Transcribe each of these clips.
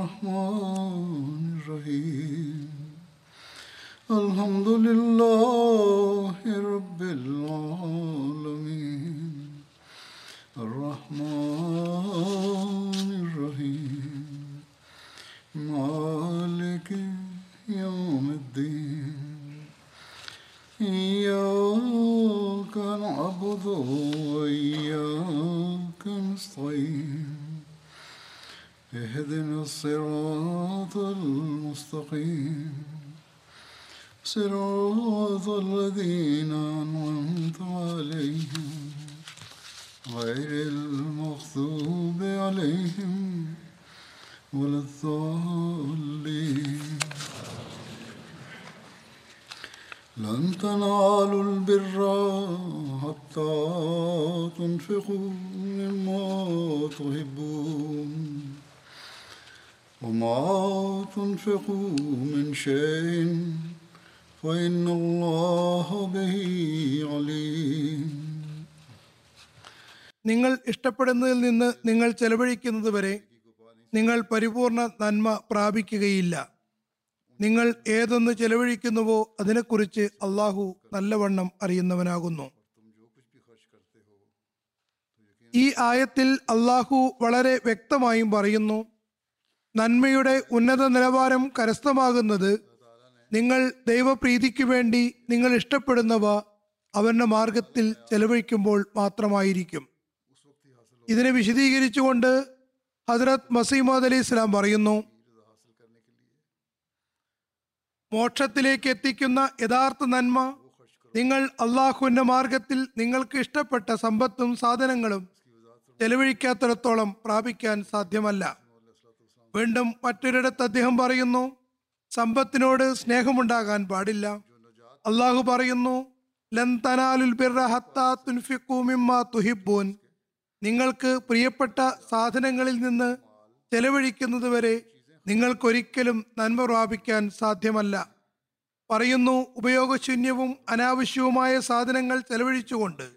الرحمن صراط الذين أنعمت عليهم غير المغضوب عليهم ولا الضالين. لن تنالوا البر حتى تنفقوا مما تحبون وما تنفقوا നിങ്ങൾ ഇഷ്ടപ്പെടുന്നതിൽ നിന്ന് നിങ്ങൾ ചെലവഴിക്കുന്നത് വരെ നിങ്ങൾ പരിപൂർണ നന്മ പ്രാപിക്കുകയില്ല. നിങ്ങൾ ഏതൊന്ന് ചെലവഴിക്കുന്നുവോ അതിനെക്കുറിച്ച് അള്ളാഹു നല്ലവണ്ണം അറിയുന്നവനാകുന്നു. ഈ ആയത്തിൽ അള്ളാഹു വളരെ വ്യക്തമായും പറയുന്നു നന്മയുടെ ഉന്നത നിലവാരം കരസ്ഥമാകുന്നത് നിങ്ങൾ ദൈവപ്രീതിക്ക് വേണ്ടി നിങ്ങൾ ഇഷ്ടപ്പെടുന്നവ അവന്റെ മാർഗത്തിൽ ചെലവഴിക്കുമ്പോൾ മാത്രമായിരിക്കും. ഇതിനെ വിശദീകരിച്ചുകൊണ്ട് ഹസ്രത് മസീമദ് അലി ഇസ്ലാം പറയുന്നു മോക്ഷത്തിലേക്ക് എത്തിക്കുന്ന യഥാർത്ഥ നന്മ നിങ്ങൾ അള്ളാഹുവിന്റെ മാർഗത്തിൽ നിങ്ങൾക്ക് ഇഷ്ടപ്പെട്ട സമ്പത്തും സാധനങ്ങളും ചെലവഴിക്കാത്തിടത്തോളം പ്രാപിക്കാൻ സാധ്യമല്ല. വീണ്ടും മറ്റൊരിടത്ത് അദ്ദേഹം പറയുന്നു സമ്പത്തിനോട് സ്നേഹമുണ്ടാകാൻ പാടില്ല. അള്ളാഹു പറയുന്നു ലൻ തനാലുൽ ബിർറ ഹത്താ തുൻഫിഖൂ മിമ്മാ തുഹിബ്ബൂൻ. നിങ്ങൾക്ക് പ്രിയപ്പെട്ട സാധനങ്ങളിൽ നിന്ന് ചെലവഴിക്കുന്നത് വരെ നിങ്ങൾക്കൊരിക്കലും നന്മ പ്രാപിക്കാൻ സാധ്യമല്ല. പറയുന്നു ഉപയോഗശൂന്യവും അനാവശ്യവുമായ സാധനങ്ങൾ ചെലവഴിച്ചുകൊണ്ട്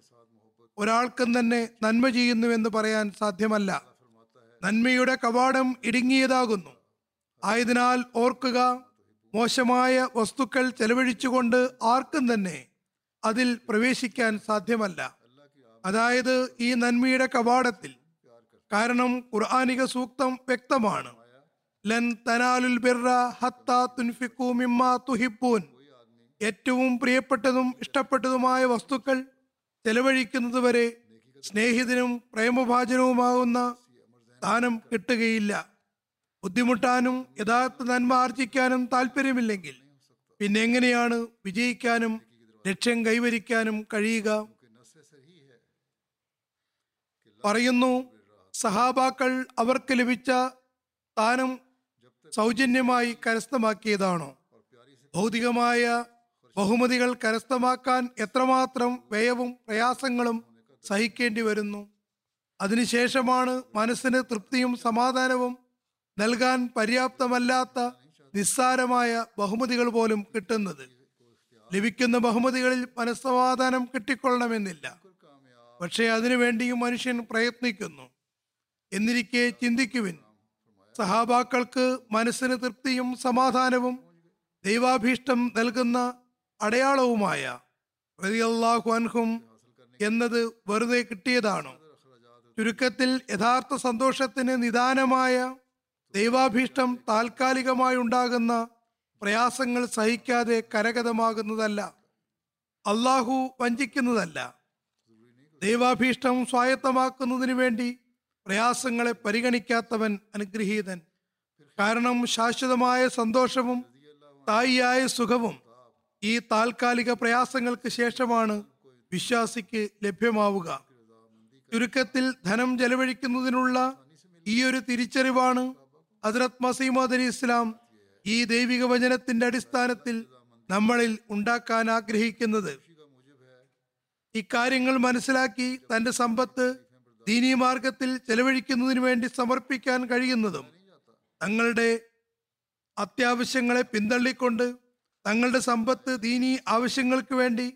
ഒരാൾക്കും തന്നെ നന്മ ചെയ്യുന്നുവെന്ന് പറയാൻ സാധ്യമല്ല. നന്മയുടെ കവാടം ഇടുങ്ങിയതാകുന്നു. ആയതിനാൽ ഓർക്കുക മോശമായ വസ്തുക്കൾ ചെലവഴിച്ചുകൊണ്ട് ആർക്കും തന്നെ അതിൽ പ്രവേശിക്കാൻ സാധ്യമല്ല. അതായത് ഈ നന്മയുടെ കവാടത്തിൽ. കാരണം ഖുർആാനിക സൂക്തം വ്യക്തമാണ്. ലൻ തനാലുൽ ബിർറ ഏറ്റവും പ്രിയപ്പെട്ടതും ഇഷ്ടപ്പെട്ടതുമായ വസ്തുക്കൾ ചെലവഴിക്കുന്നത് വരെ സ്നേഹിതനും പ്രേമഭാചനവുമാകുന്ന സ്ഥാനം കിട്ടുകയില്ല. ബുദ്ധിമുട്ടാനും യഥാർത്ഥ നന്മ ആർജിക്കാനും താല്പര്യമില്ലെങ്കിൽ പിന്നെ എങ്ങനെയാണ് വിജയിക്കാനും ലക്ഷ്യം കൈവരിക്കാനും കഴിയുക? പറയുന്നു സഹാബാക്കൾ അവർക്ക് ലഭിച്ച സ്ഥാനം സൗജന്യമായി കരസ്ഥമാക്കിയതാണോ? ഭൗതികമായ ബഹുമതികൾ കരസ്ഥമാക്കാൻ എത്രമാത്രം വ്യയവും പ്രയാസങ്ങളും സഹിക്കേണ്ടി വരുന്നു? അതിനുശേഷമാണ് മനസ്സിന് തൃപ്തിയും സമാധാനവും നൽകാൻ പര്യാപ്തമല്ലാത്ത നിസ്സാരമായ ബഹുമതികൾ പോലും കിട്ടുന്നത്. ലഭിക്കുന്ന ബഹുമതികളിൽ മനസ്സമാധാനം കിട്ടിക്കൊള്ളണമെന്നില്ല. പക്ഷേ അതിനു അതിനുവേണ്ടിയും മനുഷ്യൻ പ്രയത്നിക്കുന്നു. എന്നിരിക്കെ ചിന്തിക്കുവിൻ സഹാബാക്കൾക്ക് മനസ്സിന് തൃപ്തിയും സമാധാനവും ദൈവാഭീഷ്ടം നൽകുന്ന അടയാളവുമായ റതിയല്ലാഹു അൻഹും എന്നത് വെറുതെ കിട്ടിയതാണ്? ചുരുക്കത്തിൽ യഥാർത്ഥ സന്തോഷത്തിന് നിദാനമായ ദൈവാഭീഷ്ടം താൽക്കാലികമായി ഉണ്ടാകുന്ന പ്രയാസങ്ങൾ സഹിക്കാതെ കരഗതമാകുന്നതല്ല. അള്ളാഹു വഞ്ചിക്കുന്നതല്ല. ദൈവാഭീഷ്ടം സ്വായത്തമാക്കുന്നതിന് വേണ്ടി പ്രയാസങ്ങളെ പരിഗണിക്കാത്തവൻ അനുഗ്രഹീതൻ. കാരണം ശാശ്വതമായ സന്തോഷവും തായിയായ സുഖവും ഈ താൽക്കാലിക പ്രയാസങ്ങൾക്ക് ശേഷമാണ് വിശ്വാസിക്ക് ലഭ്യമാവുക. ചുരുക്കത്തിൽ ധനം ചെലവഴിക്കുന്നതിനുള്ള ഈ ഒരു തിരിച്ചറിവാണ് ഹസ്രത് മസീമദ് അലി ഇസ്ലാം ഈ ദൈവിക വചനത്തിന്റെ അടിസ്ഥാനത്തിൽ നമ്മളിൽ ഉണ്ടാക്കാൻ ആഗ്രഹിക്കുന്നത്. ഇക്കാര്യങ്ങൾ മനസ്സിലാക്കി തന്റെ സമ്പത്ത് ദീനീ മാർഗത്തിൽ ചെലവഴിക്കുന്നതിന് വേണ്ടി സമർപ്പിക്കാൻ കഴിയുന്നതും തങ്ങളുടെ അത്യാവശ്യങ്ങളെ പിന്തള്ളിക്കൊണ്ട് തങ്ങളുടെ സമ്പത്ത് ദീനീ ആവശ്യങ്ങൾക്ക് വേണ്ടി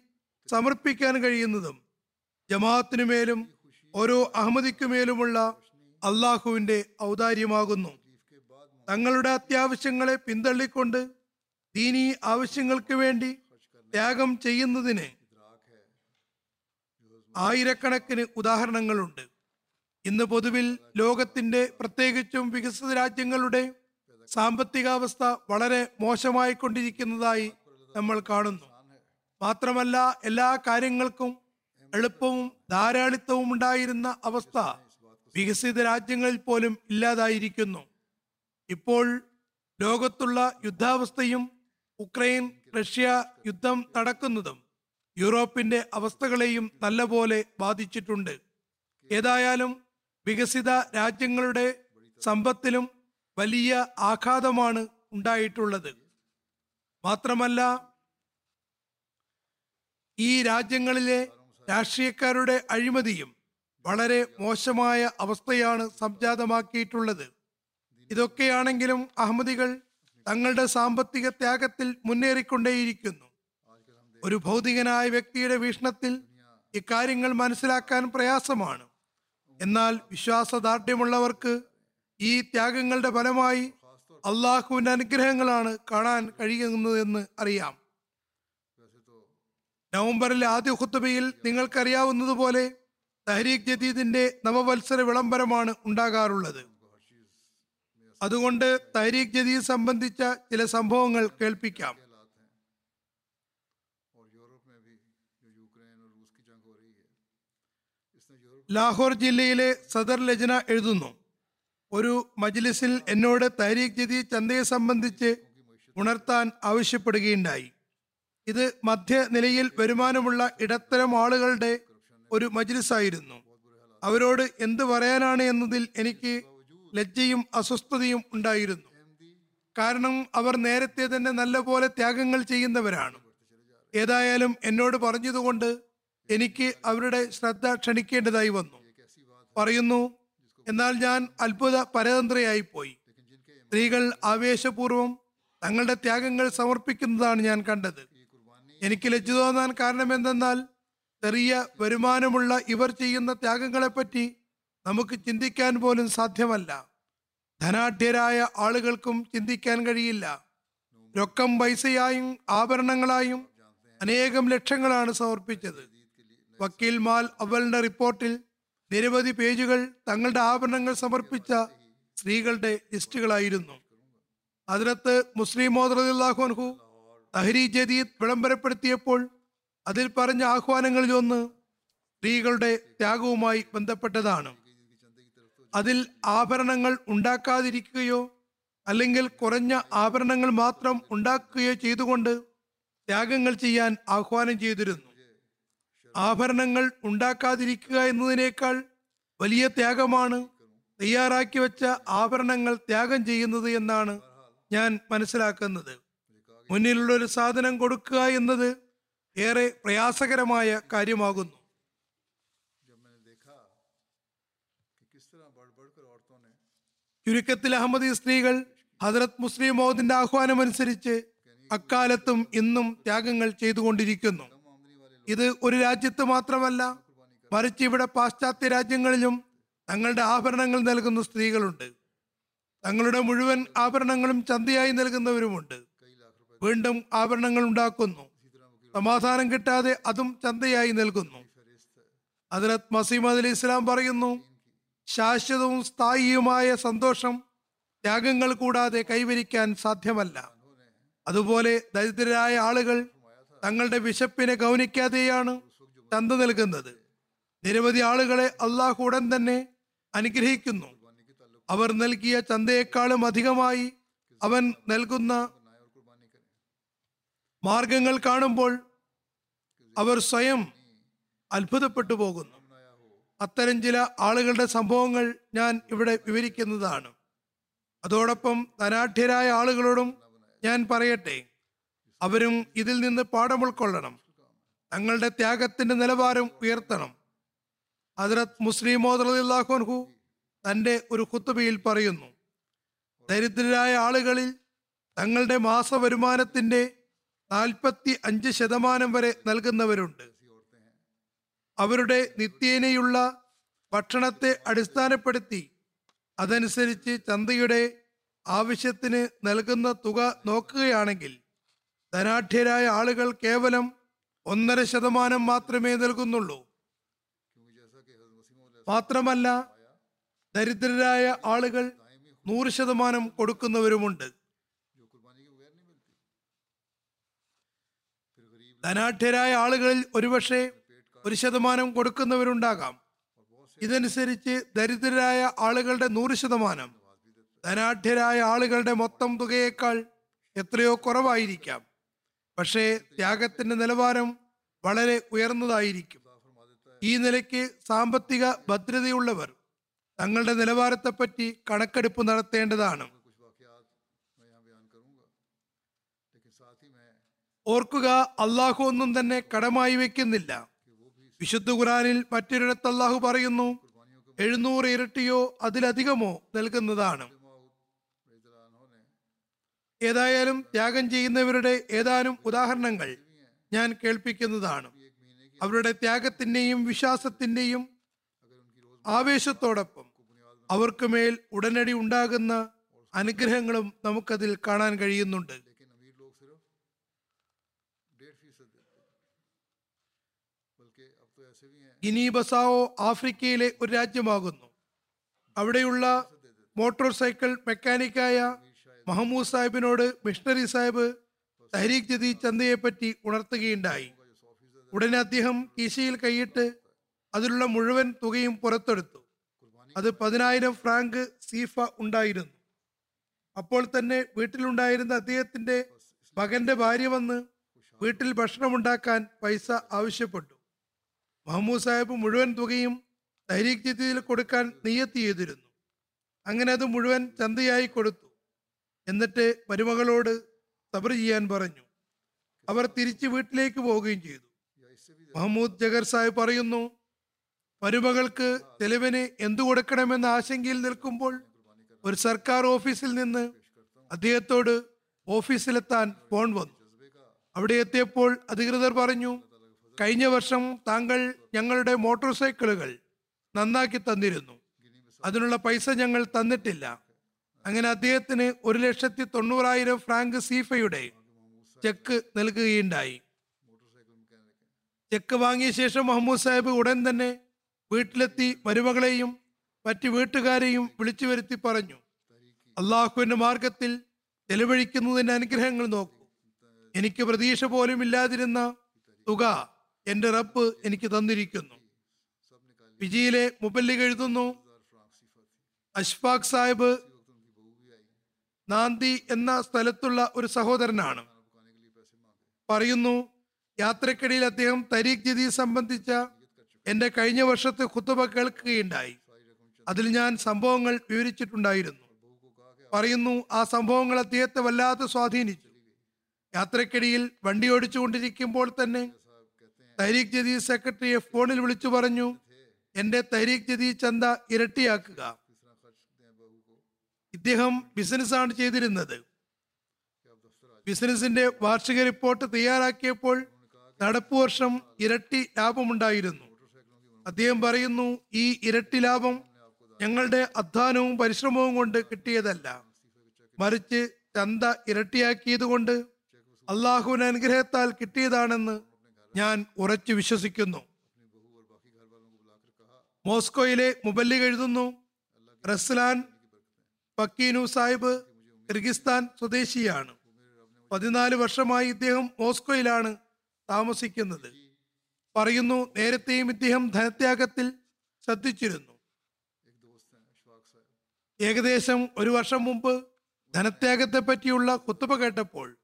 സമർപ്പിക്കാൻ കഴിയുന്നതും ജമാഅത്തിനു മേലും ഓരോ അഹമ്മദിക്കുമേലുമുള്ള അള്ളാഹുവിന്റെ ഔദാര്യമാകുന്നു. തങ്ങളുടെ അത്യാവശ്യങ്ങളെ പിന്തള്ളിക്കൊണ്ട് ദീനീ ആവശ്യങ്ങൾക്ക് വേണ്ടി ത്യാഗം ചെയ്യുന്നതിന് ആയിരക്കണക്കിന് ഉദാഹരണങ്ങളുണ്ട്. ഇന്ന് പൊതുവിൽ ലോകത്തിന്റെ പ്രത്യേകിച്ചും വികസിത രാജ്യങ്ങളുടെ സാമ്പത്തികാവസ്ഥ വളരെ മോശമായിക്കൊണ്ടിരിക്കുന്നതായി നമ്മൾ കാണുന്നു. മാത്രമല്ല എല്ലാ കാര്യങ്ങൾക്കും എളുപ്പവും ധാരാളിത്തവും ഉണ്ടായിരുന്ന അവസ്ഥ വികസിത രാജ്യങ്ങളിൽ പോലും ഇല്ലാതായിരിക്കുന്നു. ഇപ്പോൾ ലോകത്തുള്ള യുദ്ധാവസ്ഥയും ഉക്രൈൻ റഷ്യ യുദ്ധം നടക്കുന്നതും യൂറോപ്പിന്റെ അവസ്ഥകളെയും നല്ലപോലെ ബാധിച്ചിട്ടുണ്ട്. ഏതായാലും വികസിത രാജ്യങ്ങളുടെ സമ്പത്തിലും വലിയ ആഘാതമാണ് ഉണ്ടായിട്ടുള്ളത്. മാത്രമല്ല ഈ രാജ്യങ്ങളിലെ രാഷ്ട്രീയക്കാരുടെ അഴിമതിയും വളരെ മോശമായ അവസ്ഥയാണ് സംജാതമാക്കിയിട്ടുള്ളത്. ഇതൊക്കെയാണെങ്കിലും അഹമ്മദികൾ തങ്ങളുടെ സാമ്പത്തിക ത്യാഗത്തിൽ മുന്നേറിക്കൊണ്ടേയിരിക്കുന്നു. ഒരു ഭൗതികനായ വ്യക്തിയുടെ വീക്ഷണത്തിൽ ഇക്കാര്യങ്ങൾ മനസ്സിലാക്കാൻ പ്രയാസമാണ്. എന്നാൽ വിശ്വാസദാർഢ്യമുള്ളവർക്ക് ഈ ത്യാഗങ്ങളുടെ ഫലമായി അള്ളാഹുവിന്റെ അനുഗ്രഹങ്ങളാണ് കാണാൻ കഴിയുന്നതെന്ന് അറിയാം. നവംബറിലെ ആദ്യ ഖുത്തുബയിൽ നിങ്ങൾക്കറിയാവുന്നതുപോലെ തഹരീഖ് ജദീദിന്റെ നവവത്സര വിളംബരമാണ് ഉണ്ടാകാറുള്ളത്. അതുകൊണ്ട് തഹരീഖ് ജദീദ് സംബന്ധിച്ച ചില സംഭവങ്ങൾ കേൾപ്പിക്കാം. ലാഹോർ ജില്ലയിലെ സദർ ലജന എഴുതുന്നു. ഒരു മജ്ലിസിൽ എന്നോട് താരീഖ് ജതി ചന്തയെ സംബന്ധിച്ച് ഉണർത്താൻ ആവശ്യപ്പെടുകയുണ്ടായി. ഇത് മധ്യനിലയിൽ വരുമാനമുള്ള ഇടത്തരം ആളുകളുടെ ഒരു മജ്ലിസായിരുന്നു. അവരോട് എന്ത് പറയാനാണ് എന്നതിൽ എനിക്ക് ലജ്ജയും അസ്വസ്ഥതയും ഉണ്ടായിരുന്നു. കാരണം അവർ നേരത്തെ തന്നെ നല്ലപോലെ ത്യാഗങ്ങൾ ചെയ്യുന്നവരാണ്. ഏതായാലും എന്നോട് പറഞ്ഞതുകൊണ്ട് എനിക്ക് അവരുടെ ശ്രദ്ധ ക്ഷണിക്കേണ്ടതായി വന്നു. പറയുന്നു എന്നാൽ ഞാൻ അത്ഭുത പരതന്ത്രയായി പോയി. സ്ത്രീകൾ ആവേശപൂർവം തങ്ങളുടെ ത്യാഗങ്ങൾ സമർപ്പിക്കുന്നതാണ് ഞാൻ കണ്ടത്. എനിക്ക് ലജ്ജ തോന്നാൻ കാരണം എന്തെന്നാൽ ചെറിയ വരുമാനമുള്ള ഇവർ ചെയ്യുന്ന ത്യാഗങ്ങളെപ്പറ്റി നമുക്ക് ചിന്തിക്കാൻ പോലും സാധ്യമല്ല. ധനാഢ്യരായ ആളുകൾക്കും ചിന്തിക്കാൻ കഴിയില്ല. രൊക്കം പൈസയായും ആഭരണങ്ങളായും അനേകം ലക്ഷങ്ങളാണ് സമർപ്പിച്ചത്. വക്കീൽ മാൽ അവലിന്റെ റിപ്പോർട്ടിൽ നിരവധി പേജുകൾ തങ്ങളുടെ ആഭരണങ്ങൾ സമർപ്പിച്ച സ്ത്രീകളുടെ ലിസ്റ്റുകളായിരുന്നു. അതിനകത്ത് മുസ്ലിം മോദാഹുൻഹു തഹരി ജദീദ് വിളംബരപ്പെടുത്തിയപ്പോൾ അതിൽ പറഞ്ഞ ആഹ്വാനങ്ങളിൽ ഒന്ന് സ്ത്രീകളുടെ ത്യാഗവുമായി ബന്ധപ്പെട്ടതാണ്. അതിൽ ആഭരണങ്ങൾ ഉണ്ടാക്കാതിരിക്കുകയോ അല്ലെങ്കിൽ കുറഞ്ഞ ആഭരണങ്ങൾ മാത്രം ഉണ്ടാക്കുകയോ ചെയ്തുകൊണ്ട് ത്യാഗങ്ങൾ ചെയ്യാൻ ആഹ്വാനം ചെയ്തിരുന്നു. ആഭരണങ്ങൾ ഉണ്ടാക്കാതിരിക്കുക എന്നതിനേക്കാൾ വലിയ ത്യാഗമാണ് തയ്യാറാക്കി വെച്ച ആഭരണങ്ങൾ ത്യാഗം ചെയ്യുന്നത് എന്നാണ് ഞാൻ മനസ്സിലാക്കുന്നത്. മുന്നിലുള്ള ഒരു സാധനം കൊടുക്കുക എന്നത് ഏറെ പ്രയാസകരമായ കാര്യമാകുന്നു. ചുരുക്കത്തിൽ അഹമ്മദി സ്ത്രീകൾ ഹജറത് മുസ്ലിം മോദിന്റെ ആഹ്വാനമനുസരിച്ച് അക്കാലത്തും ഇന്നും ത്യാഗങ്ങൾ ചെയ്തുകൊണ്ടിരിക്കുന്നു. ഇത് ഒരു രാജ്യത്ത് മാത്രമല്ല മറിച്ച് ഇവിടെ പാശ്ചാത്യ രാജ്യങ്ങളിലും തങ്ങളുടെ ആഭരണങ്ങൾ നൽകുന്ന സ്ത്രീകളുണ്ട്. തങ്ങളുടെ മുഴുവൻ ആഭരണങ്ങളും ചന്തയായി നൽകുന്നവരുമുണ്ട്. വീണ്ടും ആഭരണങ്ങൾ ഉണ്ടാക്കുന്നു. സമാധാനം കിട്ടാതെ അതും ചന്തയായി നൽകുന്നു. അതിലത് മസീമദ് അലി ഇസ്ലാം പറയുന്നു ശാശ്വതവും സ്ഥായിയുമായ സന്തോഷം ത്യാഗങ്ങൾ കൂടാതെ കൈവരിക്കാൻ സാധ്യമല്ല. അതുപോലെ ദരിദ്രരായ ആളുകൾ തങ്ങളുടെ വിശപ്പിനെ ഗൗനിക്കാതെയാണ് ചന്ത നൽകുന്നത്. നിരവധി ആളുകളെ അള്ളാഹു ഉടൻ തന്നെ അനുഗ്രഹിക്കുന്നു. അവർ നൽകിയ ചന്തയെക്കാളും അധികമായി അവൻ നൽകുന്ന മാർഗങ്ങൾ കാണുമ്പോൾ അവർ സ്വയം അത്ഭുതപ്പെട്ടു പോകുന്നു. അത്തരം ചില ആളുകളുടെ സംഭവങ്ങൾ ഞാൻ ഇവിടെ വിവരിക്കുന്നതാണ്. അതോടൊപ്പം ധനാഢ്യരായ ആളുകളോടും ഞാൻ പറയട്ടെ. അവരും ഇതിൽ നിന്ന് പാഠം ഉൾക്കൊള്ളണം. തങ്ങളുടെ ത്യാഗത്തിന്റെ നിലവാരം ഉയർത്തണം. ഹജറത് മുസ്ലിം മോദർഹു തന്റെ ഒരു കുത്തുബയിൽ പറയുന്നു ദരിദ്രരായ ആളുകളിൽ തങ്ങളുടെ മാസ വരുമാനത്തിന്റെ നാൽപ്പത്തി അഞ്ച് ശതമാനം വരെ നൽകുന്നവരുണ്ട്. അവരുടെ നിത്യേനയുള്ള ഭക്ഷണത്തെ അടിസ്ഥാനപ്പെടുത്തി അതനുസരിച്ച് ചന്തയുടെ ആവശ്യത്തിന് നൽകുന്ന തുക നോക്കുകയാണെങ്കിൽ ധനാഠ്യരായ ആളുകൾ കേവലം ഒന്നര ശതമാനം മാത്രമേ നൽകുന്നുള്ളൂ. മാത്രമല്ല ദരിദ്രരായ ആളുകൾ നൂറ് ശതമാനം കൊടുക്കുന്നവരുമുണ്ട്. ധനാഠ്യരായ ആളുകളിൽ ഒരുപക്ഷെ ഒരു ശതമാനം കൊടുക്കുന്നവരുണ്ടാകാം. ഇതനുസരിച്ച് ദരിദ്രരായ ആളുകളുടെ നൂറ് ശതമാനം ധനാഠ്യരായ ആളുകളുടെ മൊത്തം തുകയേക്കാൾ എത്രയോ കുറവായിരിക്കാം. പക്ഷേ ത്യാഗത്തിന്റെ നിലവാരം വളരെ ഉയർന്നതായിരിക്കും. ഈ നിലയ്ക്ക് സാമ്പത്തിക ഭദ്രതയുള്ളവർ തങ്ങളുടെ നിലവാരത്തെപ്പറ്റി കണക്കെടുപ്പ് നടത്തേണ്ടതാണ്. ഓർക്കുക അള്ളാഹു ഒന്നും തന്നെ കടമായി വെക്കുന്നില്ല വിശുദ്ധ ഖുറാനിൽ മറ്റൊരിടത്ത് അള്ളാഹു പറയുന്നു എഴുന്നൂറ് ഇരട്ടിയോ അതിലധികമോ നൽകുന്നതാണ്. ഏതായാലും ത്യാഗം ചെയ്യുന്നവരുടെ ഏതാനും ഉദാഹരണങ്ങൾ ഞാൻ കേൾപ്പിക്കുന്നതാണ്. അവരുടെ ത്യാഗത്തിന്റെയും വിശ്വാസത്തിന്റെയും ആവേശത്തോടൊപ്പം അവർക്ക് മേൽ ഉടനടി ഉണ്ടാകുന്ന അനുഗ്രഹങ്ങളും നമുക്കതിൽ കാണാൻ കഴിയുന്നുണ്ട്. ഗിനി ബസാവോ ആഫ്രിക്കയിലെ ഒരു രാജ്യമാകുന്നു. അവിടെയുള്ള മോട്ടോർ സൈക്കിൾ മെക്കാനിക്കായ മഹമ്മൂദ് സാഹിബിനോട് മിഷണറി സാഹിബ് തഹരീഖ് ജദീ ചന്തയെപ്പറ്റി ഉണർത്തുകയുണ്ടായി. ഉടനെ അദ്ദേഹം കീശയിൽ കൈയിട്ട് അതിലുള്ള മുഴുവൻ തുകയും പുറത്തെടുത്തു. അത് പതിനായിരം ഫ്രാങ്ക് സീഫ ഉണ്ടായിരുന്നു. അപ്പോൾ തന്നെ വീട്ടിലുണ്ടായിരുന്ന അദ്ദേഹത്തിന്റെ മകന്റെ ഭാര്യ വന്ന് വീട്ടിൽ ഭക്ഷണമുണ്ടാക്കാൻ പൈസ ആവശ്യപ്പെട്ടു. മഹമ്മൂദ് സാഹിബ് മുഴുവൻ തുകയും തഹരീഖ് ജദീദിൽ കൊടുക്കാൻ നിയത്തി ചെയ്തിരുന്നു. അങ്ങനെ അത് മുഴുവൻ ചന്തയായി കൊടുത്തു. എന്നിട്ട് മരുമകളോട് സബർ ചെയ്യാൻ പറഞ്ഞു. അവർ തിരിച്ച് വീട്ടിലേക്ക് പോവുകയും ചെയ്തു. മഹമ്മൂദ് ജഗർ സാഹിബ് പറയുന്നു മരുമകൾക്ക് തെളിവിന് എന്തു കൊടുക്കണമെന്ന ആശങ്കയിൽ നിൽക്കുമ്പോൾ ഒരു സർക്കാർ ഓഫീസിൽ നിന്ന് അദ്ദേഹത്തോട് ഓഫീസിലെത്താൻ ഫോൺ വന്നു. അവിടെ എത്തിയപ്പോൾ അധികൃതർ പറഞ്ഞു കഴിഞ്ഞ വർഷം താങ്കൾ ഞങ്ങളുടെ മോട്ടോർ സൈക്കിളുകൾ നന്നാക്കി തന്നിരുന്നു. അതിനുള്ള പൈസ ഞങ്ങൾ തന്നിട്ടില്ല. അങ്ങനെ അദ്ദേഹത്തിന് ഒരു ലക്ഷത്തി തൊണ്ണൂറായിരം ഫ്രാങ്ക് സീഫയുടെ ചെക്ക് നൽകുകയുണ്ടായി. ചെക്ക് വാങ്ങിയ ശേഷം മഹമ്മൂദ് സാഹിബ് ഉടൻ തന്നെ വീട്ടിലെത്തി മരുമകളെയും മറ്റു വീട്ടുകാരെയും വിളിച്ചു വരുത്തി പറഞ്ഞു അള്ളാഹുവിന്റെ മാർഗത്തിൽ ചെലവഴിക്കുന്നതിന്റെ അനുഗ്രഹങ്ങൾ നോക്കൂ. എനിക്ക് പ്രതീക്ഷ പോലും ഇല്ലാതിരുന്ന തുക എന്റെ റബ്ബ് എനിക്ക് തന്നിരിക്കുന്നു. ഫിജിയിലെ മുബല്ലിക് എഴുതുന്നു അഷ്ഫാഖ് സാഹിബ് നാന്തി എന്ന സ്ഥലത്തുള്ള ഒരു സഹോദരനാണ്. പറയുന്നു യാത്രക്കിടയിൽ അദ്ദേഹം തരീഖ് ജതി സംബന്ധിച്ച എന്റെ കഴിഞ്ഞ വർഷത്തെ കുത്തുബ കേൾക്കുകയുണ്ടായി. അതിൽ ഞാൻ സംഭവങ്ങൾ വിവരിച്ചിട്ടുണ്ടായിരുന്നു. പറയുന്നു ആ സംഭവങ്ങൾ അദ്ദേഹത്തെ വല്ലാതെ സ്വാധീനിച്ചു. യാത്രക്കിടയിൽ വണ്ടി ഓടിച്ചുകൊണ്ടിരിക്കുമ്പോൾ തന്നെ തരീഖ് ജദീദ് സെക്രട്ടറിയെ ഫോണിൽ വിളിച്ചു പറഞ്ഞു എന്റെ തരീഖ് ജദീദ് ചന്ത ഇരട്ടിയാക്കുക. ഇദ്ദേഹം ബിസിനസ്സാണ് ചെയ്തിരുന്നത്. ബിസിനസിന്റെ വാർഷിക റിപ്പോർട്ട് തയ്യാറാക്കിയപ്പോൾ നടപ്പ് വർഷം ഇരട്ടി ലാഭമുണ്ടായിരുന്നു. അദ്ദേഹം പറയുന്നു ഈ ഇരട്ടി ലാഭം ഞങ്ങളുടെ അധ്വാനവും പരിശ്രമവും കൊണ്ട് കിട്ടിയതല്ല. മറിച്ച് ചന്ത ഇരട്ടിയാക്കിയത് കൊണ്ട് അള്ളാഹുവിന്റെ അനുഗ്രഹത്താൽ കിട്ടിയതാണെന്ന് ഞാൻ ഉറച്ചു വിശ്വസിക്കുന്നു. മോസ്കോയിലെ മുബല്ലിക് എഴുതുന്നു റസ്ലാൻ പക്കീനു സാഹിബ് കിർഗിസ്ഥാൻ സ്വദേശിയാണ്. പതിനാല് വർഷമായി ഇദ്ദേഹം മോസ്കോയിലാണ് താമസിക്കുന്നത്. പറയുന്നു നേരത്തെയും ഇദ്ദേഹം ധനത്യാഗത്തിൽ ശ്രദ്ധിച്ചിരുന്നു. ഏകദേശം ഒരു വർഷം മുമ്പ് ധനത്യാഗത്തെ പറ്റിയുള്ള കുത്തുപ കേട്ടപ്പോൾ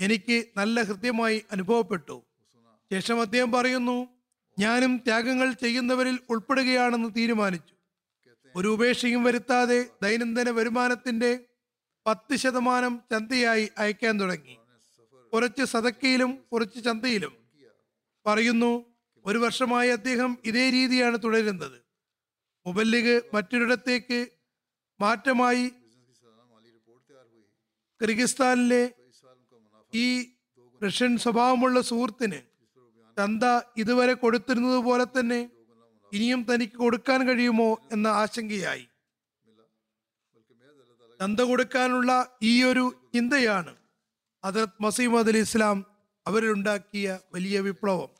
എനിക്ക് നല്ല ഹൃദ്യമായി അനുഭവപ്പെട്ടു. ശേഷം അദ്ദേഹം പറയുന്നു ഞാനും ത്യാഗങ്ങൾ ചെയ്യുന്നവരിൽ ഉൾപ്പെടുകയാണെന്ന് തീരുമാനിച്ചു. ഒരു ഉപേക്ഷയും വരുത്താതെ ദൈനംദിന വരുമാനത്തിന്റെ പത്ത് ശതമാനം ചന്തയായി അയക്കാൻ തുടങ്ങി. കുറച്ച് സതക്കയിലും കുറച്ച് ചന്തയിലും. പറയുന്നു ഒരു വർഷമായി അദ്ദേഹം ഇതേ രീതിയാണ് തുടരുന്നത്. മുബല്ലിഗ് മറ്റൊരിടത്തേക്ക് മാറ്റമായി കിർഗിസ്ഥാനിലെ ഈ റഷ്യൻ സ്വഭാവമുള്ള സുഹൃത്തിന് ചന്ത ഇതുവരെ കൊടുത്തിരുന്നത് പോലെ തന്നെ ഇനിയും തനിക്ക് കൊടുക്കാൻ കഴിയുമോ എന്ന ആശങ്കയായി. ചന്ത കൊടുക്കാനുള്ള ഈ ഒരു ചിന്തയാണ് ഹജറത് മസീമദ് അലി ഇസ്ലാം അവരിലുണ്ടാക്കിയ വലിയ വിപ്ലവം.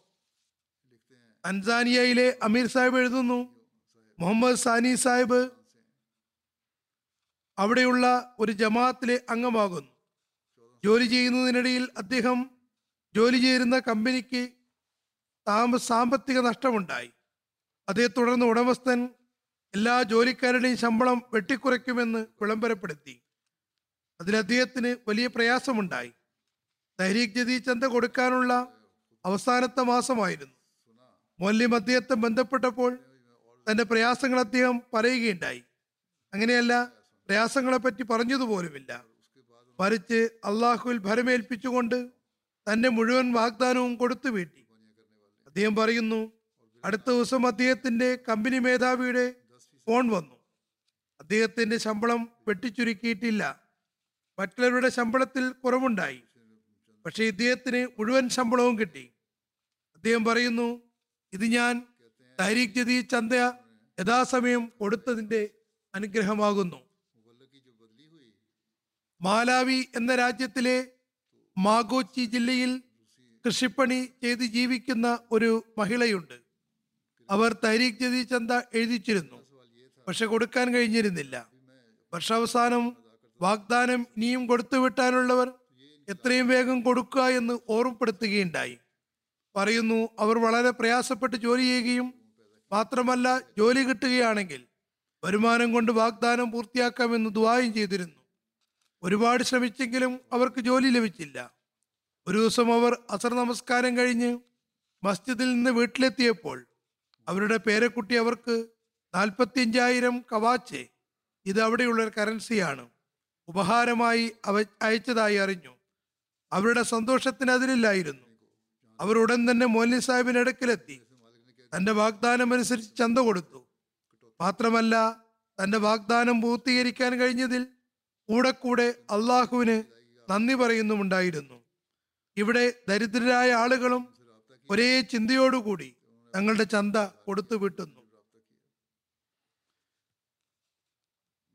അൻസാനിയയിലെ അമീർ സാഹിബ് എഴുതുന്നു മുഹമ്മദ് സാനി സാഹിബ് അവിടെയുള്ള ഒരു ജമാഅത്തിലെ അംഗമാകുന്നു. ജോലി ചെയ്യുന്നതിനിടയിൽ അദ്ദേഹം ജോലി ചെയ്തിരുന്ന കമ്പനിക്ക് താമ സാമ്പത്തിക നഷ്ടമുണ്ടായി. അതേ തുടർന്ന് ഉടമസ്ഥൻ എല്ലാ ജോലിക്കാരുടെയും ശമ്പളം വെട്ടിക്കുറയ്ക്കുമെന്ന് വിളംബരപ്പെടുത്തി. അതിൽ അദ്ദേഹത്തിന് വലിയ പ്രയാസമുണ്ടായി. തഹരീഖ് ജദീ ചന്ത കൊടുക്കാനുള്ള അവസാനത്തെ മാസമായിരുന്നു. മൊല്യം അദ്ദേഹത്തെ ബന്ധപ്പെട്ടപ്പോൾ തന്റെ പ്രയാസങ്ങൾ അദ്ദേഹം പറയുകയുണ്ടായി. അങ്ങനെയല്ല പ്രയാസങ്ങളെ പറ്റി പറഞ്ഞതുപോലുമില്ല. മറിച്ച് അള്ളാഹുവിൽ ഭരമേൽപ്പിച്ചുകൊണ്ട് തന്റെ മുഴുവൻ വാഗ്ദാനവും കൊടുത്തു വീട്ടി അദ്ദേഹം പറയുന്നു അടുത്ത ദിവസം അദ്ദേഹത്തിന്റെ കമ്പനി മേധാവിയുടെ ഫോൺ വന്നു. അദ്ദേഹത്തിന്റെ ശമ്പളം വെട്ടിച്ചുരുക്കിയിട്ടില്ല. മറ്റുള്ളവരുടെ ശമ്പളത്തിൽ കുറവുണ്ടായി. പക്ഷെ ഇദ്ദേഹത്തിന് മുഴുവൻ ശമ്പളവും കിട്ടി. അദ്ദേഹം പറയുന്നു ഇത് ഞാൻ തരീഖ് ജതി ചന്ത യഥാസമയം കൊടുത്തതിന്റെ അനുഗ്രഹമാകുന്നു. മാലാവി എന്ന രാജ്യത്തിലെ മാഗോച്ചി ജില്ലയിൽ കൃഷിപ്പണി ചെയ്ത് ജീവിക്കുന്ന ഒരു മഹിളയുണ്ട്. അവർ തഹരീഖ് ജദീ ചന്ത എഴുതിച്ചിരുന്നു. പക്ഷെ കൊടുക്കാൻ കഴിഞ്ഞിരുന്നില്ല. വർഷാവസാനം വാഗ്ദാനം ഇനിയും കൊടുത്തു വിട്ടാനുള്ളവർ എത്രയും വേഗം കൊടുക്കുക എന്ന് ഓർമ്മപ്പെടുത്തുകയുണ്ടായി. പറയുന്നു അവർ വളരെ പ്രയാസപ്പെട്ട് ജോലി ചെയ്യുകയും മാത്രമല്ല ജോലി കിട്ടുകയാണെങ്കിൽ വരുമാനം കൊണ്ട് വാഗ്ദാനം പൂർത്തിയാക്കാമെന്ന് ദുവായും ചെയ്തിരുന്നു. ഒരുപാട് ശ്രമിച്ചെങ്കിലും അവർക്ക് ജോലി ലഭിച്ചില്ല. ഒരു ദിവസം അവർ അസർ നമസ്കാരം കഴിഞ്ഞ് മസ്ജിദിൽ നിന്ന് വീട്ടിലെത്തിയപ്പോൾ അവരുടെ പേരക്കുട്ടി അവർക്ക് നാൽപ്പത്തിയഞ്ചായിരം കവാച്ച്. ഇത് അവിടെയുള്ള കറൻസിയാണ്. ഉപഹാരമായി അവ അയച്ചതായി അറിഞ്ഞു. അവരുടെ സന്തോഷത്തിന് അതിലില്ലായിരുന്നു. അവർ ഉടൻ തന്നെ മോലി സാഹിബിന് അടുക്കിലെത്തി. തന്റെ വാഗ്ദാനം അനുസരിച്ച് ചന്ത കൊടുത്തു. മാത്രമല്ല തന്റെ വാഗ്ദാനം പൂർത്തീകരിക്കാൻ കഴിഞ്ഞതിൽ കൂടെ കൂടെ അള്ളാഹുവിന് നന്ദി പറയുന്നുമുണ്ടായിരുന്നു. ഇവിടെ ദരിദ്രരായ ആളുകളും ഒരേ ചിന്തയോടുകൂടി തങ്ങളുടെ ചന്ത കൊടുത്തു വിട്ടുന്നു.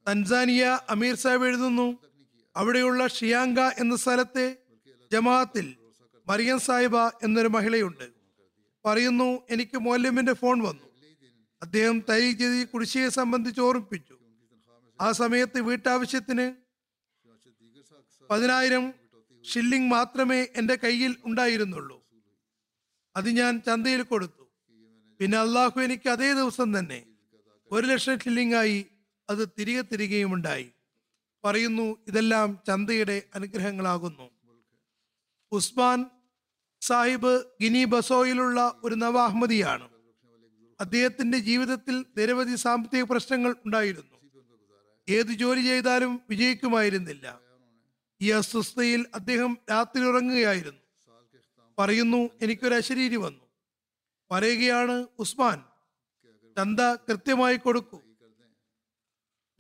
തൻസാനിയ അമീർ സാഹിബ് എഴുതുന്നു അവിടെയുള്ള ഷിയാങ്ക എന്ന സ്ഥലത്തെ ജമാഅത്തിൽ മറിയം സാഹിബ എന്നൊരു മഹിളയുണ്ട്. പറയുന്നു എനിക്ക് മൗല്യമിന്റെ ഫോൺ വന്നു. അദ്ദേഹം തരീഖ് ജദീ കുടിശ്ശിയെ സംബന്ധിച്ച് ഓർമ്മിപ്പിച്ചു. ആ സമയത്ത് വീട്ടാവശ്യത്തിന് പതിനായിരം ഷില്ലിംഗ് മാത്രമേ എന്റെ കയ്യിൽ ഉണ്ടായിരുന്നുള്ളൂ. അത് ഞാൻ ചന്തയിൽ കൊടുത്തു. പിന്നെ അള്ളാഹു എനിക്ക് അതേ ദിവസം തന്നെ ഒരു ലക്ഷം ഷില്ലിംഗായി അത് തിരികെ തിരികെയുമുണ്ടായി. പറയുന്നു ഇതെല്ലാം ചന്തയുടെ അനുഗ്രഹങ്ങളാകുന്നു. ഉസ്മാൻ സാഹിബ് ഗിനി ബസോയിലുള്ള ഒരു നവാഹ്മദിയാണ്. അദ്ദേഹത്തിന്റെ ജീവിതത്തിൽ നിരവധി സാമ്പത്തിക പ്രശ്നങ്ങൾ ഉണ്ടായിരുന്നു. ഏത് ജോലി ചെയ്താലും വിജയിക്കുമായിരുന്നില്ല. ഈ അസ്വസ്ഥയിൽ അദ്ദേഹം രാത്രി ഉറങ്ങുകയായിരുന്നു. പറയുന്നു എനിക്കൊരു അശരീരി വന്നു. പറയുകയാണ് ഉസ്മാൻ. ചന്ത കൃത്യമായി കൊടുക്കൂ.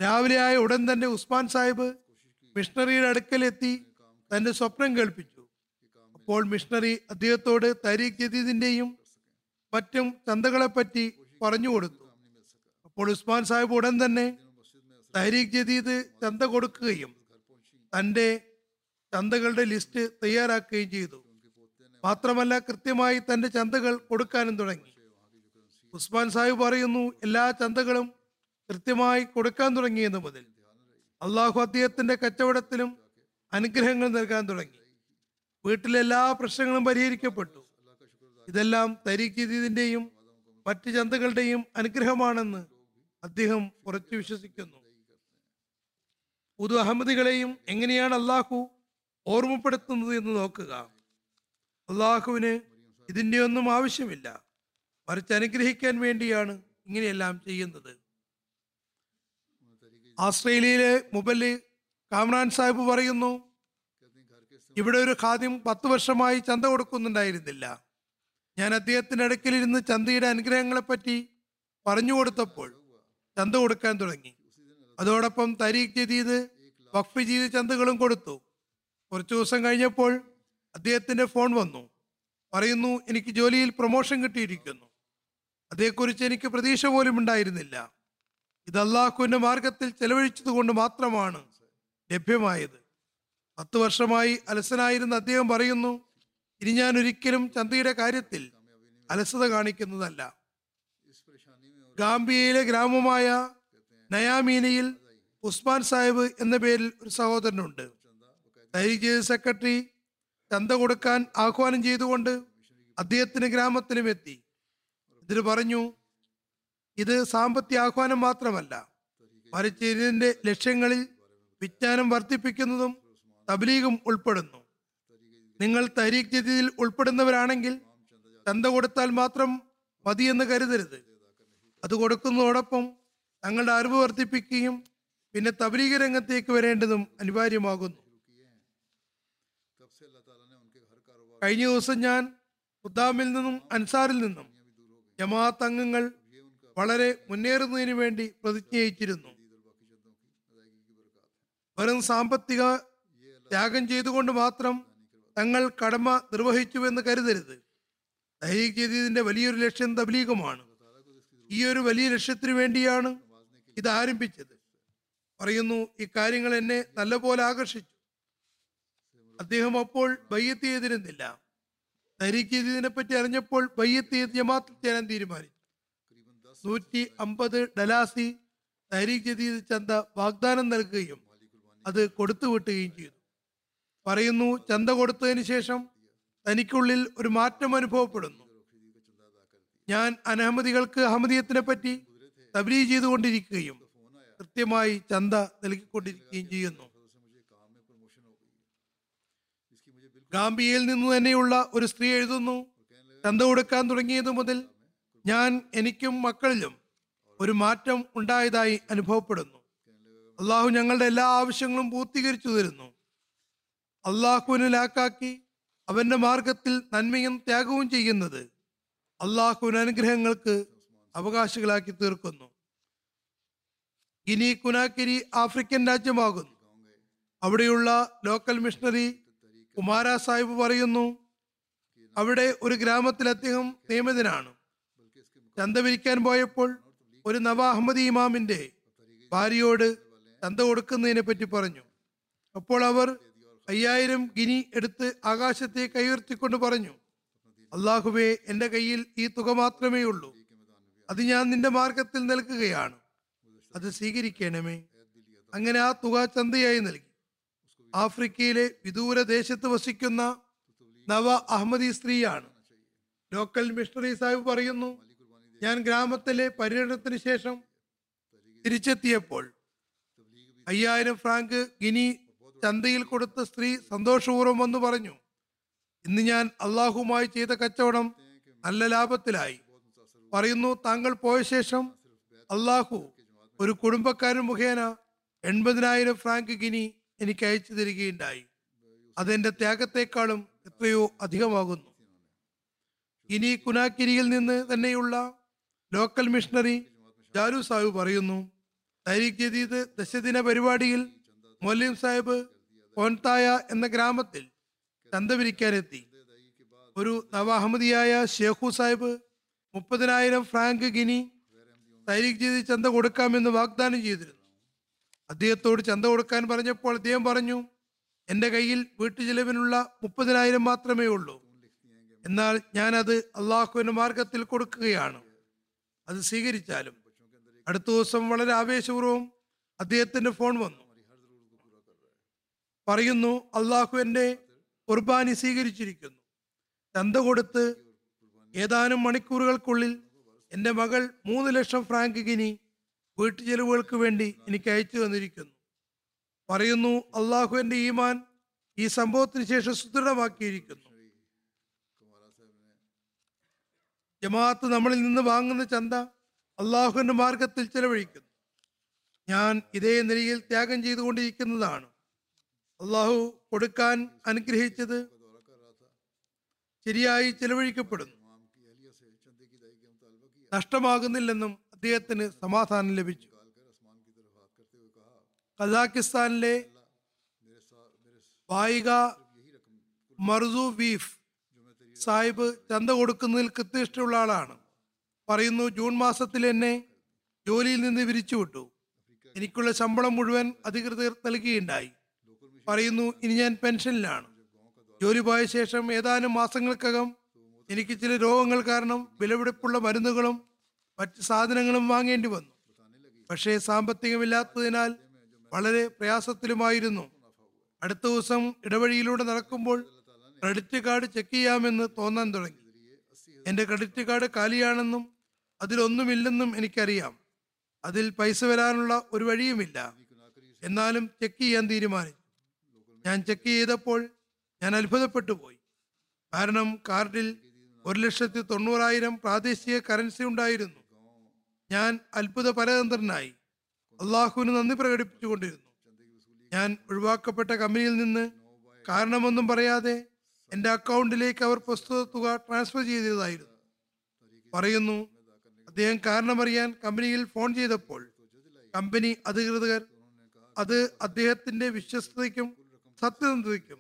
രാവിലെ ആയ ഉടൻ തന്നെ ഉസ്മാൻ സാഹിബ് മിഷണറിയുടെ അടുക്കലെത്തി തന്റെ സ്വപ്നം കേൾപ്പിച്ചു. അപ്പോൾ മിഷണറി അദ്ദേഹത്തോട് തരീഖ് ജദീദിന്റെയും മറ്റും ചന്തകളെപ്പറ്റി പറഞ്ഞു കൊടുത്തു. അപ്പോൾ ഉസ്മാൻ സാഹിബ് ഉടൻ തന്നെ തരീഖ് ജദീദ് ചന്ത കൊടുക്കുകയും തന്റെ ചന്തകളുടെ ലിസ്റ്റ് തയ്യാറാക്കുകയും ചെയ്തു. മാത്രമല്ല കൃത്യമായി തന്റെ ചന്തകൾ കൊടുക്കാനും തുടങ്ങി. ഉസ്മാൻ സാഹിബ് പറയുന്നു എല്ലാ ചന്തകളും കൃത്യമായി കൊടുക്കാൻ തുടങ്ങിയെന്ന് മുതൽ. അള്ളാഹു അദ്ദേഹത്തിന്റെ കച്ചവടത്തിലും അനുഗ്രഹങ്ങൾ നൽകാൻ തുടങ്ങി. വീട്ടിലെ എല്ലാ പ്രശ്നങ്ങളും പരിഹരിക്കപ്പെട്ടു. ഇതെല്ലാം തരീഖ് ജദീദിന്റെയും മറ്റ് ചന്തകളുടെയും അനുഗ്രഹമാണെന്ന് അദ്ദേഹം ഉറച്ചു വിശ്വസിക്കുന്നു. പുതു അഹമ്മദികളെയും എങ്ങനെയാണ് അള്ളാഹു ഓർമ്മപ്പെടുത്തുന്നത് എന്ന് നോക്കുക. അള്ളാഹുവിന് ഇതിന്റെ ഒന്നും ആവശ്യമില്ല. മറിച്ച് അനുഗ്രഹിക്കാൻ വേണ്ടിയാണ് ഇങ്ങനെയെല്ലാം ചെയ്യുന്നത്. ആസ്ട്രേലിയയിലെ മുബൽ കാമ്രാൻ സാഹിബ് പറയുന്നു ഇവിടെ ഒരു ഖാദ്യം പത്ത് വർഷമായി ചന്ത കൊടുക്കുന്നുണ്ടായിരുന്നില്ല. ഞാൻ അദ്ദേഹത്തിന്റെ അടുക്കലിരുന്ന് ചന്തയുടെ അനുഗ്രഹങ്ങളെപ്പറ്റി പറഞ്ഞു കൊടുത്തപ്പോൾ ചന്ത കൊടുക്കാൻ തുടങ്ങി. അതോടൊപ്പം തരീഖ് ജദീദ് വഖഫ് ചെയ്ത് ചന്തകളും കൊടുത്തു. കുറച്ചു ദിവസം കഴിഞ്ഞപ്പോൾ അദ്ദേഹത്തിന്റെ ഫോൺ വന്നു. പറയുന്നു എനിക്ക് ജോലിയിൽ പ്രൊമോഷൻ കിട്ടിയിരിക്കുന്നു. അതേക്കുറിച്ച് എനിക്ക് പ്രതീക്ഷ പോലും ഉണ്ടായിരുന്നില്ല. ഇത് അള്ളാഹുവിന്റെ മാർഗത്തിൽ ചെലവഴിച്ചതുകൊണ്ട് മാത്രമാണ് ലഭ്യമായത്. പത്ത് വർഷമായി അലസനായിരുന്ന അദ്ദേഹം പറയുന്നു ഇനി ഞാൻ ഒരിക്കലും ചന്തയുടെ കാര്യത്തിൽ അലസത കാണിക്കുന്നതല്ല. ഗാംബിയയിലെ ഗ്രാമമായ നയാമീനയിൽ ഉസ്മാൻ സാഹിബ് എന്ന പേരിൽ ഒരു സഹോദരനുണ്ട്. ഡയറി സെക്രട്ടറി ചന്ത കൊടുക്കാൻ ആഹ്വാനം ചെയ്തുകൊണ്ട് അദ്ദേഹത്തിന് ഗ്രാമത്തിലും എത്തി. ഇതിന് പറഞ്ഞു ഇത് സാമ്പത്തിക ആഹ്വാനം മാത്രമല്ല മറിച്ച് ഇതിന്റെ ലക്ഷ്യങ്ങളിൽ വിജ്ഞാനം വർദ്ധിപ്പിക്കുന്നതും തബ്ലീഗും ഉൾപ്പെടുന്നു. നിങ്ങൾ തരീഖ് ജദീദിൽ ഉൾപ്പെടുന്നവരാണെങ്കിൽ ചന്ത കൊടുത്താൽ മാത്രം മതിയെന്ന് കരുതരുത്. അത് കൊടുക്കുന്നതോടൊപ്പം തങ്ങളുടെ അറിവ് വർദ്ധിപ്പിക്കുകയും പിന്നെ തബ്ലീഗ് രംഗത്തേക്ക് വരേണ്ടതും അനിവാര്യമാകുന്നു. കഴിഞ്ഞ ദിവസം ഞാൻ മുദ്ദാമിൽ നിന്നും അൻസാറിൽ നിന്നും ജമാഅത്ത് അംഗങ്ങൾ വളരെ മുന്നേറുന്നതിന് വേണ്ടി പ്രതിജ്ഞയിച്ചിരുന്നു. വെറും സാമ്പത്തിക ത്യാഗം ചെയ്തുകൊണ്ട് മാത്രം തങ്ങൾ കടമ നിർവഹിച്ചുവെന്ന് കരുതരുത്. തഹീഖ് ജദീദിന്റെ വലിയൊരു ലക്ഷ്യം തബ്ലീഗുമാണ്. ഈ ഒരു വലിയ ലക്ഷ്യത്തിനു വേണ്ടിയാണ് ഇത് ആരംഭിച്ചത് പറയുന്നു ഇക്കാര്യങ്ങൾ കാര്യങ്ങൾ എന്നെ നല്ലപോലെ ആകർഷിച്ചു. അദ്ദേഹം അപ്പോൾ ബയ്യത്ത് ചെയ്തിരുന്നില്ല തരിക്ക് അറിഞ്ഞപ്പോൾ ബയ്യത്ത് ജമാത്തിൽ ചേരാൻ തീരുമാനിച്ചു. നൂറ്റി അമ്പത് ഡലാസി തരീഖ് ജദീദ് ചന്ത വാഗ്ദാനം നൽകുകയും അത് കൊടുത്തു വിട്ടുകയും ചെയ്തു. പറയുന്നു ചന്ത കൊടുത്തതിന് ശേഷം തനിക്കുള്ളിൽ ഒരു മാറ്റം അനുഭവപ്പെടുന്നു. ഞാൻ അനഹമ്മദികൾക്ക് അഹമ്മദീയത്തിനെ പറ്റി തബ്ലീ ചെയ്തുകൊണ്ടിരിക്കുകയും കൃത്യമായി ചന്ത നൽകിക്കൊണ്ടിരിക്കുകയും ചെയ്യുന്നു. ഗാംബിയയിൽ നിന്ന് തന്നെയുള്ള ഒരു സ്ത്രീ എഴുതുന്നു. ചന്ത കൊടുക്കാൻ തുടങ്ങിയത് മുതൽ ഞാൻ എനിക്കും മക്കളിലും ഒരു മാറ്റം ഉണ്ടായതായി അനുഭവപ്പെടുന്നു. അള്ളാഹു ഞങ്ങളുടെ എല്ലാ ആവശ്യങ്ങളും പൂർത്തീകരിച്ചു തരുന്നു. അള്ളാഹുവിനെ ലാക്കാക്കി അവന്റെ മാർഗത്തിൽ നന്മയും ത്യാഗവും ചെയ്യുന്നത് അള്ളാഹുവിന് അനുഗ്രഹങ്ങൾക്ക് അവകാശികളാക്കി തീർക്കുന്നു. ഗിനി കുനാക്കിരി ആഫ്രിക്കൻ രാജ്യമാകുന്നു. അവിടെയുള്ള ലോക്കൽ മിഷണറി കുമാര സാഹിബ് പറയുന്നു അവിടെ ഒരു ഗ്രാമത്തിൽ അദ്ദേഹം നിയമിതനാണ്. ചന്ത വിരിക്കാൻ പോയപ്പോൾ ഒരു നവ അഹമ്മദി ഇമാമിന്റെ ഭാര്യയോട് ചന്ത കൊടുക്കുന്നതിനെ പറ്റി പറഞ്ഞു. അപ്പോൾ അവർ അയ്യായിരം ഗിനി എടുത്ത് ആകാശത്തെ കൈയുയർത്തിക്കൊണ്ട് പറഞ്ഞു അള്ളാഹുവേ എന്റെ കയ്യിൽ ഈ തുക മാത്രമേ ഉള്ളൂ. അത് ഞാൻ നിന്റെ മാർഗത്തിൽ നൽകുകയാണ്. അത് സ്വീകരിക്കണമേ. അങ്ങനെ ആ തുക ചന്തയായി നൽകി. ആഫ്രിക്കയിലെ വിദൂര ദേശത്ത് വസിക്കുന്ന നവ അഹമ്മദി സ്ത്രീയാണ്. ലോക്കൽ മിഷണറി സാഹിബ് പറയുന്നു ഞാൻ ഗ്രാമത്തിലെ പര്യടനത്തിന് ശേഷം തിരിച്ചെത്തിയപ്പോൾ അയ്യായിരം ഫ്രാങ്ക് ഗിനി ചന്തയിൽ കൊടുത്ത സ്ത്രീ സന്തോഷപൂർവം വന്ന് പറഞ്ഞു ഇന്ന് ഞാൻ അള്ളാഹുമായി ചെയ്ത കച്ചവടം നല്ല ലാഭത്തിലായി. പറയുന്നു താങ്കൾ പോയ ശേഷം അള്ളാഹു ഒരു കുടുംബക്കാരൻ മുഖേന എൺപതിനായിരം ഫ്രാങ്ക് ഗിനി എനിക്ക് അയച്ചു തരികയുണ്ടായി. അതെന്റെ ത്യാഗത്തെക്കാളും എത്രയോ അധികമാകുന്നു. ഇനി കുനാക്കിരിയിൽ നിന്ന് തന്നെയുള്ള ലോക്കൽ മിഷണറി ജാലു സാഹിബ് പറയുന്നു തരീഖ് ജദീദ് ദശദിന പരിപാടിയിൽ മൊലീം സാഹിബ് കോൻതായ എന്ന ഗ്രാമത്തിൽ ചന്ത വിരിക്കാനെത്തി. ഒരു നവാഹമ്മദിയായ ഷേഖു സാഹിബ് മുപ്പതിനായിരം ഫ്രാങ്ക് ഗിനി തരീഖ് ജദീദ് ചന്ത കൊടുക്കാമെന്ന് വാഗ്ദാനം ചെയ്തിരുന്നു. അദ്ദേഹത്തോട് ചന്ത കൊടുക്കാൻ പറഞ്ഞപ്പോൾ അദ്ദേഹം പറഞ്ഞു എന്റെ കയ്യിൽ വീട്ടു ചെലവിനുള്ള മുപ്പതിനായിരം മാത്രമേ ഉള്ളൂ. എന്നാൽ ഞാൻ അത് അള്ളാഹുവിന്റെ മാർഗത്തിൽ കൊടുക്കുകയാണ്. അത് സ്വീകരിച്ചാലും. അടുത്ത ദിവസം വളരെ ആവേശപൂർവം അദ്ദേഹത്തിന്റെ ഫോൺ വന്നു. പറയുന്നു അള്ളാഹു എന്റെ കുർബാനി സ്വീകരിച്ചിരിക്കുന്നു. ചന്ത കൊടുത്ത് ഏതാനും മണിക്കൂറുകൾക്കുള്ളിൽ എന്റെ മകൾ മൂന്ന് ലക്ഷം ഫ്രാങ്ക് ഗിനി വീട്ടു ചെലവുകൾക്ക് വേണ്ടി എനിക്ക് അയച്ചു തന്നിരിക്കുന്നു. പറയുന്നു അള്ളാഹു എന്റെ ഈമാൻ ഈ സംഭവത്തിന് ശേഷം സുദൃഢമാക്കിയിരിക്കുന്നു. ജമാഅത്ത് നമ്മളിൽ നിന്ന് വാങ്ങുന്ന ചന്ത അള്ളാഹുവിന്റെ മാർഗത്തിൽ ചെലവഴിക്കുന്നു. ഞാൻ ഇതേ നിലയിൽ ത്യാഗം ചെയ്തുകൊണ്ടിരിക്കുന്നതാണ്. അള്ളാഹു കൊടുക്കാൻ അനുഗ്രഹിച്ചത് ശരിയായി ചെലവഴിക്കപ്പെടുന്നു. നഷ്ടമാകുന്നില്ലെന്നും അദ്ദേഹത്തിന് സമാധാനം ലഭിച്ചു. കസാഖിസ്ഥാനിലെ വായിക മർസു ബീഫ് സാഹിബ് ചന്ത കൊടുക്കുന്നതിൽ കൃത്യനിഷ്ഠയുള്ള ആളാണ്. പറയുന്നു ജൂൺ മാസത്തിൽ എന്നെ ജോലിയിൽ നിന്ന് വിരിച്ചുവിട്ടു. എനിക്കുള്ള ശമ്പളം മുഴുവൻ അധികൃതർ നൽകുകയുണ്ടായി. പറയുന്നു ഇനി ഞാൻ പെൻഷനിലാണ്. ജോലി പോയ ശേഷം ഏതാനും മാസങ്ങൾക്കകം എനിക്ക് ചില രോഗങ്ങൾ കാരണം വിലപിടിപ്പുള്ള മരുന്നുകളും മറ്റ് സാധനങ്ങളും വാങ്ങേണ്ടി വന്നു. പക്ഷേ സാമ്പത്തികമില്ലാത്തതിനാൽ വളരെ പ്രയാസത്തിലുമായിരുന്നു. അടുത്ത ദിവസം ഇടവഴിയിലൂടെ നടക്കുമ്പോൾ ക്രെഡിറ്റ് കാർഡ് ചെക്ക് ചെയ്യാമെന്ന് തോന്നാൻ തുടങ്ങി. എന്റെ ക്രെഡിറ്റ് കാർഡ് കാലിയാണെന്നും അതിലൊന്നുമില്ലെന്നും എനിക്കറിയാം. അതിൽ പൈസ വരാനുള്ള ഒരു വഴിയുമില്ല. എന്നാലും ചെക്ക് ചെയ്യാൻ തീരുമാനിച്ചു. ഞാൻ ചെക്ക് ചെയ്തപ്പോൾ ഞാൻ അത്ഭുതപ്പെട്ടു പോയി. കാരണം കാർഡിൽ ഒരു ലക്ഷത്തി തൊണ്ണൂറായിരം പ്രാദേശിക കറൻസി ഉണ്ടായിരുന്നു. ഞാൻ അത്ഭുത പരതന്ത്രനായി അള്ളാഹുവിന് നന്ദി പ്രകടിപ്പിച്ചുകൊണ്ടിരുന്നു. ഞാൻ ഒഴിവാക്കപ്പെട്ട കമ്പനിയിൽ നിന്ന് കാരണമൊന്നും പറയാതെ എന്റെ അക്കൗണ്ടിലേക്ക് അവർ പ്രസ്തുത തുക ട്രാൻസ്ഫർ ചെയ്തതായിരുന്നു. പറയുന്നു അദ്ദേഹം കാരണമറിയാൻ കമ്പനിയിൽ ഫോൺ ചെയ്തപ്പോൾ കമ്പനി അധികൃതർ അത് അദ്ദേഹത്തിന്റെ വിശ്വസ്തതയ്ക്കും സത്യസന്ധതയ്ക്കും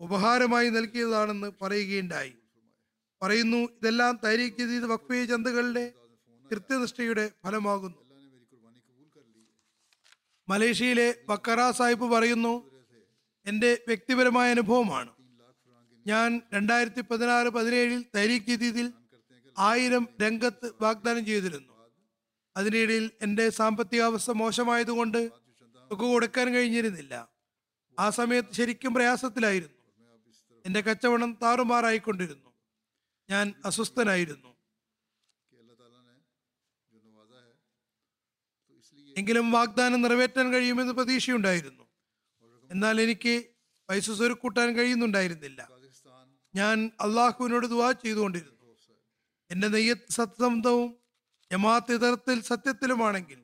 ഉപഹാരമായി നൽകിയതാണെന്ന് പറയുകയുണ്ടായി. പറയുന്നു ഇതെല്ലാം തരീഖ് ചെയ്ത് വക്ഫീ ചന്തകളുടെ കൃത്യനിഷ്ഠയുടെ ഫലമാകുന്നു. മലേഷ്യയിലെ ബക്കറ സാഹിബ് പറയുന്നു എന്റെ വ്യക്തിപരമായ അനുഭവമാണ്. ഞാൻ രണ്ടായിരത്തി പതിനാറ് പതിനേഴിൽ തരീഖ് ജദീദിൽ ആയിരം രംഗത്ത് വാഗ്ദാനം ചെയ്തിരുന്നു. അതിനിടയിൽ എന്റെ സാമ്പത്തികാവസ്ഥ മോശമായതുകൊണ്ട് തുക കൊടുക്കാൻ കഴിഞ്ഞിരുന്നില്ല. ആ സമയത്ത് ശരിക്കും പ്രയാസത്തിലായിരുന്നു. എന്റെ കച്ചവടം താറുമാറായിക്കൊണ്ടിരുന്നു. ഞാൻ അസ്വസ്ഥനായിരുന്നു. എങ്കിലും വാഗ്ദാനം നിറവേറ്റാൻ കഴിയുമെന്ന് പ്രതീക്ഷയുണ്ടായിരുന്നു. എന്നാൽ എനിക്ക് പൈസ സ്വരുക്കൂട്ടാൻ കഴിയുന്നുണ്ടായിരുന്നില്ല. ഞാൻ അള്ളാഹുവിനോട് ദുവാ ചെയ്തുകൊണ്ടിരുന്നു. എന്റെ നെയ്യ സത്യസന്ധവും ജമാഅത്ത് സത്യത്തിലുമാണെങ്കിൽ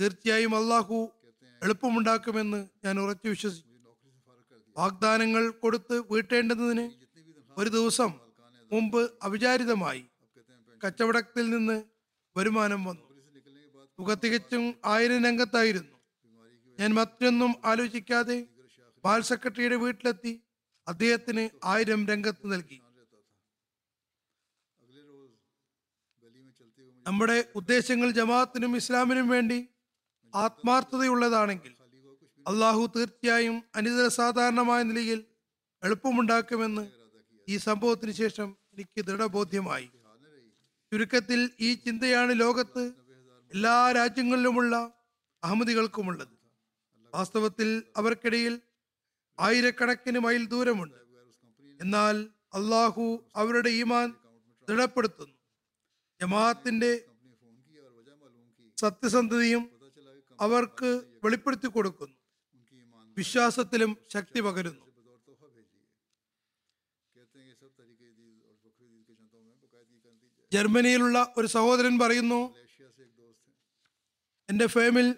തീർച്ചയായും അള്ളാഹു എളുപ്പമുണ്ടാക്കുമെന്ന് ഞാൻ ഉറച്ചു വിശ്വസിച്ചു. വാഗ്ദാനങ്ങൾ കൊടുത്ത് വീട്ടേണ്ടതിന് ഒരു ദിവസം മുമ്പ് അവിചാരിതമായി കച്ചവടത്തിൽ നിന്ന് വരുമാനം വന്നു. തുക തികച്ചും ആയിരനംഗത്തായിരുന്നു ഞാൻ മറ്റൊന്നും ആലോചിക്കാതെ ബാൽ സെക്രട്ടറിയുടെ വീട്ടിലെത്തി അദ്ദേഹത്തിന് ആയിരം രംഗത്ത് നൽകി. നമ്മുടെ ഉദ്ദേശങ്ങൾ ജമാഅത്തിനും ഇസ്ലാമിനും വേണ്ടി ആത്മാർത്ഥതയുള്ളതാണെങ്കിൽ അള്ളാഹു തീർച്ചയായും അനിതര സാധാരണമായ നിലയിൽ എളുപ്പമുണ്ടാക്കുമെന്ന് ഈ സംഭവത്തിന് ശേഷം എനിക്ക് ദൃഢബോധ്യമായി. ചുരുക്കത്തിൽ ഈ ചിന്തയാണ് ലോകത്ത് എല്ലാ രാജ്യങ്ങളിലുമുള്ള അഹമ്മദികൾക്കുമുള്ളത്. വാസ്തവത്തിൽ അവർക്കിടയിൽ ആയിരക്കണക്കിന് മൈൽ ദൂരമുണ്ട്. എന്നാൽ അള്ളാഹു അവരുടെ ഈമാൻ ദൃഢപ്പെടുത്തുന്നു. ജമാഅത്തിന്റെ സത്യസന്ധതയും അവർക്ക് വെളിപ്പെടുത്തി കൊടുക്കുന്നു. വിശ്വാസത്തിലും ശക്തി പകരുന്നു. ജർമ്മനിയിലുള്ള ഒരു സഹോദരൻ പറയുന്നു എന്റെ ഫേമിൽ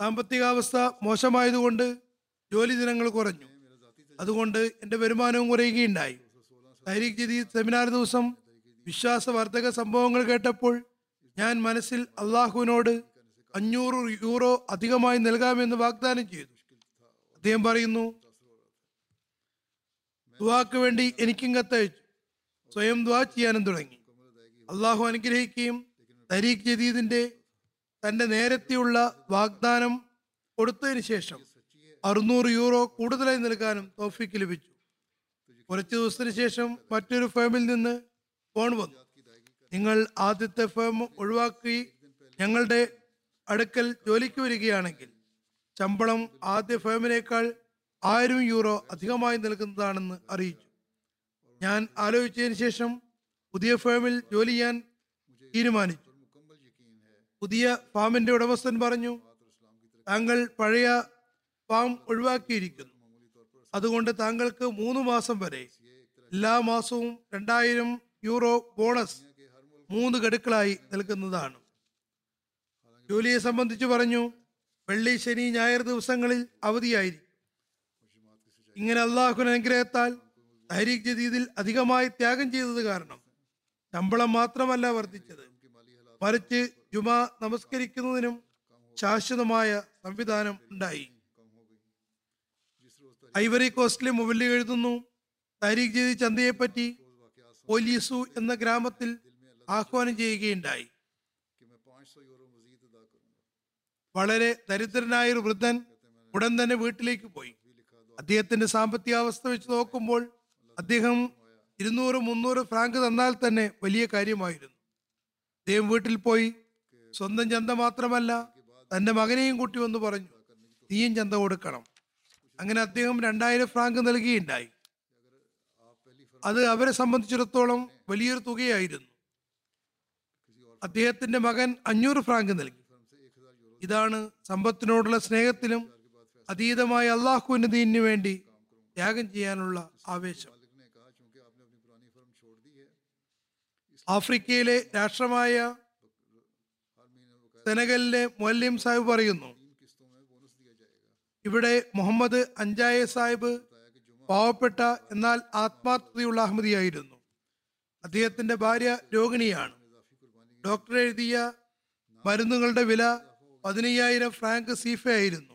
സാമ്പത്തികാവസ്ഥ മോശമായതുകൊണ്ട് ജോലി ദിനങ്ങൾ കുറഞ്ഞു. അതുകൊണ്ട് എന്റെ വരുമാനവും കുറയുകയുണ്ടായി. തൈരീഖ് ജദീദ് സെമിനാർ ദിവസം വിശ്വാസവർദ്ധക സംഭവങ്ങൾ കേട്ടപ്പോൾ ഞാൻ മനസ്സിൽ അള്ളാഹുവിനോട് അഞ്ഞൂറ് യൂറോ അധികമായി നൽകാമെന്ന് വാഗ്ദാനം ചെയ്തു. അദ്ദേഹം പറയുന്നു ദുവാക്ക് വേണ്ടി എനിക്കും കത്തയച്ചു. സ്വയം ദുവാ ചെയ്യാനും തുടങ്ങി. അള്ളാഹു അനുഗ്രഹിക്കുകയും തരീഖ് ജദീദിന്റെ തന്റെ നേരത്തെയുള്ള വാഗ്ദാനം കൊടുത്തതിന് ശേഷം അറുന്നൂറ് യൂറോ കൂടുതലായി നൽകാനും തോഫിക്ക് ലഭിച്ചു. കുറച്ച് ദിവസത്തിന് ശേഷം മറ്റൊരു ഫേമിൽ നിന്ന് ഫോൺ വന്നു. നിങ്ങൾ ആദ്യത്തെ ഫേം ഒഴിവാക്കി ഞങ്ങളുടെ അടുക്കൽ ജോലിക്ക് വരികയാണെങ്കിൽ ശമ്പളം ആദ്യ ഫേമിനേക്കാൾ ആയിരം യൂറോ അധികമായി നൽകുന്നതാണെന്ന് അറിയിച്ചു. ഞാൻ ആലോചിച്ചതിന് ശേഷം പുതിയ ഫേമിൽ ജോലി ചെയ്യാൻ തീരുമാനിച്ചു. പുതിയ ഫാമിന്റെ ഉടമസ്ഥൻ പറഞ്ഞു താങ്കൾ പഴയ ഫാം ഒഴിവാക്കിയിരിക്കുന്നു. അതുകൊണ്ട് താങ്കൾക്ക് മൂന്ന് മാസം വരെ എല്ലാ മാസവും രണ്ടായിരം യൂറോ ബോണസ് മൂന്ന് ഗഡുക്കളായി നൽകുന്നതാണ്. ജോലിയെ സംബന്ധിച്ച് പറഞ്ഞു വെള്ളി ശനി ഞായർ ദിവസങ്ങളിൽ അവധിയായിരിക്കും. ഇങ്ങനെ അള്ളാഹുന അനുഗ്രഹത്താൽ തഹരീഖ് ജദീദിൽ അധികമായി ത്യാഗം ചെയ്തത് കാരണം ശമ്പളം മാത്രമല്ല വർദ്ധിച്ചത്. മറിച്ച് ജുമാ നമസ്കരിക്കുന്നതിനും ശാശ്വതമായ സംവിധാനം ഉണ്ടായി. ഐവറി കോസ്റ്റിലെ മുവല്ലി എഴുതുന്നു താരീഖ് ജദി ചന്തയെപ്പറ്റി പോലീസു എന്ന ഗ്രാമത്തിൽ ആഹ്വാനം ചെയ്യുകയുണ്ടായി. വളരെ ദരിദ്രനായ ഒരു വൃദ്ധൻ ഉടൻ തന്നെ വീട്ടിലേക്ക് പോയി. അദ്ദേഹത്തിന്റെ സാമ്പത്തിക അവസ്ഥ വെച്ച് നോക്കുമ്പോൾ അദ്ദേഹം ഇരുന്നൂറ് മുന്നൂറ് ഫ്രാങ്ക് തന്നാൽ തന്നെ വലിയ കാര്യമായിരുന്നു. അദ്ദേഹം വീട്ടിൽ പോയി. സ്വന്തം ചന്ത മാത്രമല്ല തന്റെ മകനെയും കൂട്ടി വന്ന് പറഞ്ഞു നീയും ചന്ത കൊടുക്കണം. അങ്ങനെ അദ്ദേഹം രണ്ടായിരം ഫ്രാങ്ക് നൽകുകയുണ്ടായി അത് അവരെ സംബന്ധിച്ചിടത്തോളം വലിയൊരു തുകയായിരുന്നു. അദ്ദേഹത്തിന്റെ മകൻ അഞ്ഞൂറ് ഫ്രാങ്ക് നൽകി. ഇതാണ് സമ്പത്തിനോടുള്ള സ്നേഹത്തിലും അതീതമായ അള്ളാഹുവിന്റെ ദീനിനു വേണ്ടി ത്യാഗം ചെയ്യാനുള്ള ആവേശം. ആഫ്രിക്കയിലെ രാഷ്ട്രമായ സെനഗലിലെ മൊല്യം സാഹിബ് പറയുന്നു ഇവിടെ മുഹമ്മദ് അഞ്ചായ സാഹിബ് പാവപ്പെട്ട എന്നാൽ ആത്മാർത്ഥതയുള്ള അഹമ്മതിയായിരുന്നു അദ്ദേഹത്തിന്റെ ഭാര്യ രോഹിണിയാണ്. ഡോക്ടർ എഴുതിയ മരുന്നുകളുടെ വില പതിനയ്യായിരം ഫ്രാങ്ക് സീഫയായിരുന്നു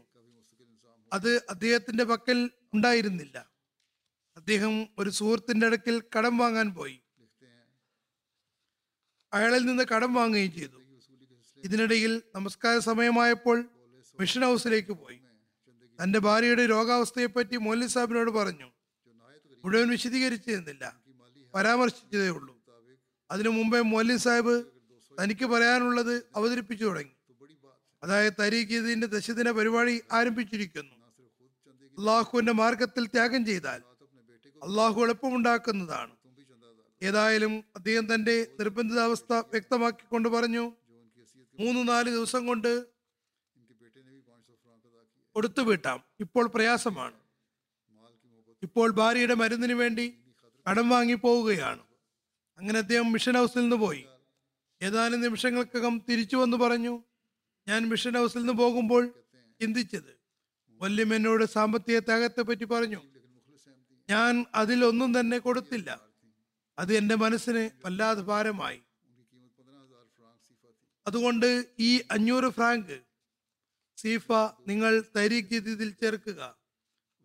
അത് അദ്ദേഹത്തിന്റെ പക്കൽ ഉണ്ടായിരുന്നില്ല. അദ്ദേഹം ഒരു സുഹൃത്തിന്റെ അടുക്കൽ കടം വാങ്ങാൻ പോയി. അയാളിൽ നിന്ന് കടം വാങ്ങുകയും ചെയ്തു. ഇതിനിടയിൽ നമസ്കാര സമയമായപ്പോൾ മിഷൻ ഹൗസിലേക്ക് പോയി. തന്റെ ഭാര്യയുടെ രോഗാവസ്ഥയെപ്പറ്റി മോലി സാഹിബിനോട് പറഞ്ഞു മുഴുവൻ വിശദീകരിച്ചിരുന്നില്ല പരാമർശിച്ചതേ ഉള്ളൂ. അതിനു മുമ്പേ മോലി സാഹിബ് തനിക്ക് പറയാനുള്ളത് അവതരിപ്പിച്ചു തുടങ്ങി. അതായത് തരീഖ് ഇതിന്റെ ദശദിന പരിപാടി ആരംഭിച്ചിരിക്കുന്നു. അള്ളാഹുവിന്റെ മാർഗത്തിൽ ത്യാഗം ചെയ്താൽ അള്ളാഹു എളുപ്പമുണ്ടാക്കുന്നതാണ്. ഏതായാലും അദ്ദേഹം തന്റെ നിർബന്ധിതാവസ്ഥ വ്യക്തമാക്കിക്കൊണ്ട് പറഞ്ഞു. മൂന്ന് നാല് ദിവസം കൊണ്ട് കൊടുത്തു വീട്ടാം. ഇപ്പോൾ പ്രയാസമാണ്. ഇപ്പോൾ ഭാര്യയുടെ മരുന്നിന് വേണ്ടി കടം വാങ്ങി പോവുകയാണ്. അങ്ങനെ അദ്ദേഹം മിഷൻ ഹൗസിൽ നിന്ന് പോയി. ഏതാനും നിമിഷങ്ങൾക്കകം തിരിച്ചു വന്ന് പറഞ്ഞു ഞാൻ മിഷൻ ഹൗസിൽ നിന്ന് പോകുമ്പോൾ ചിന്തിച്ചത് വല്യം എന്നോട് സാമ്പത്തിക ത്യാഗത്തെ പറ്റി പറഞ്ഞു. ഞാൻ അതിലൊന്നും തന്നെ കൊടുത്തില്ല. അത് എന്റെ മനസ്സിന് വല്ലാതെ ഭാരമായി. അതുകൊണ്ട് ഈ അഞ്ഞൂറ് ഫ്രാങ്ക് സീഫ നിങ്ങൾ തരീഖ് ഇതിൽ ചേർക്കുക.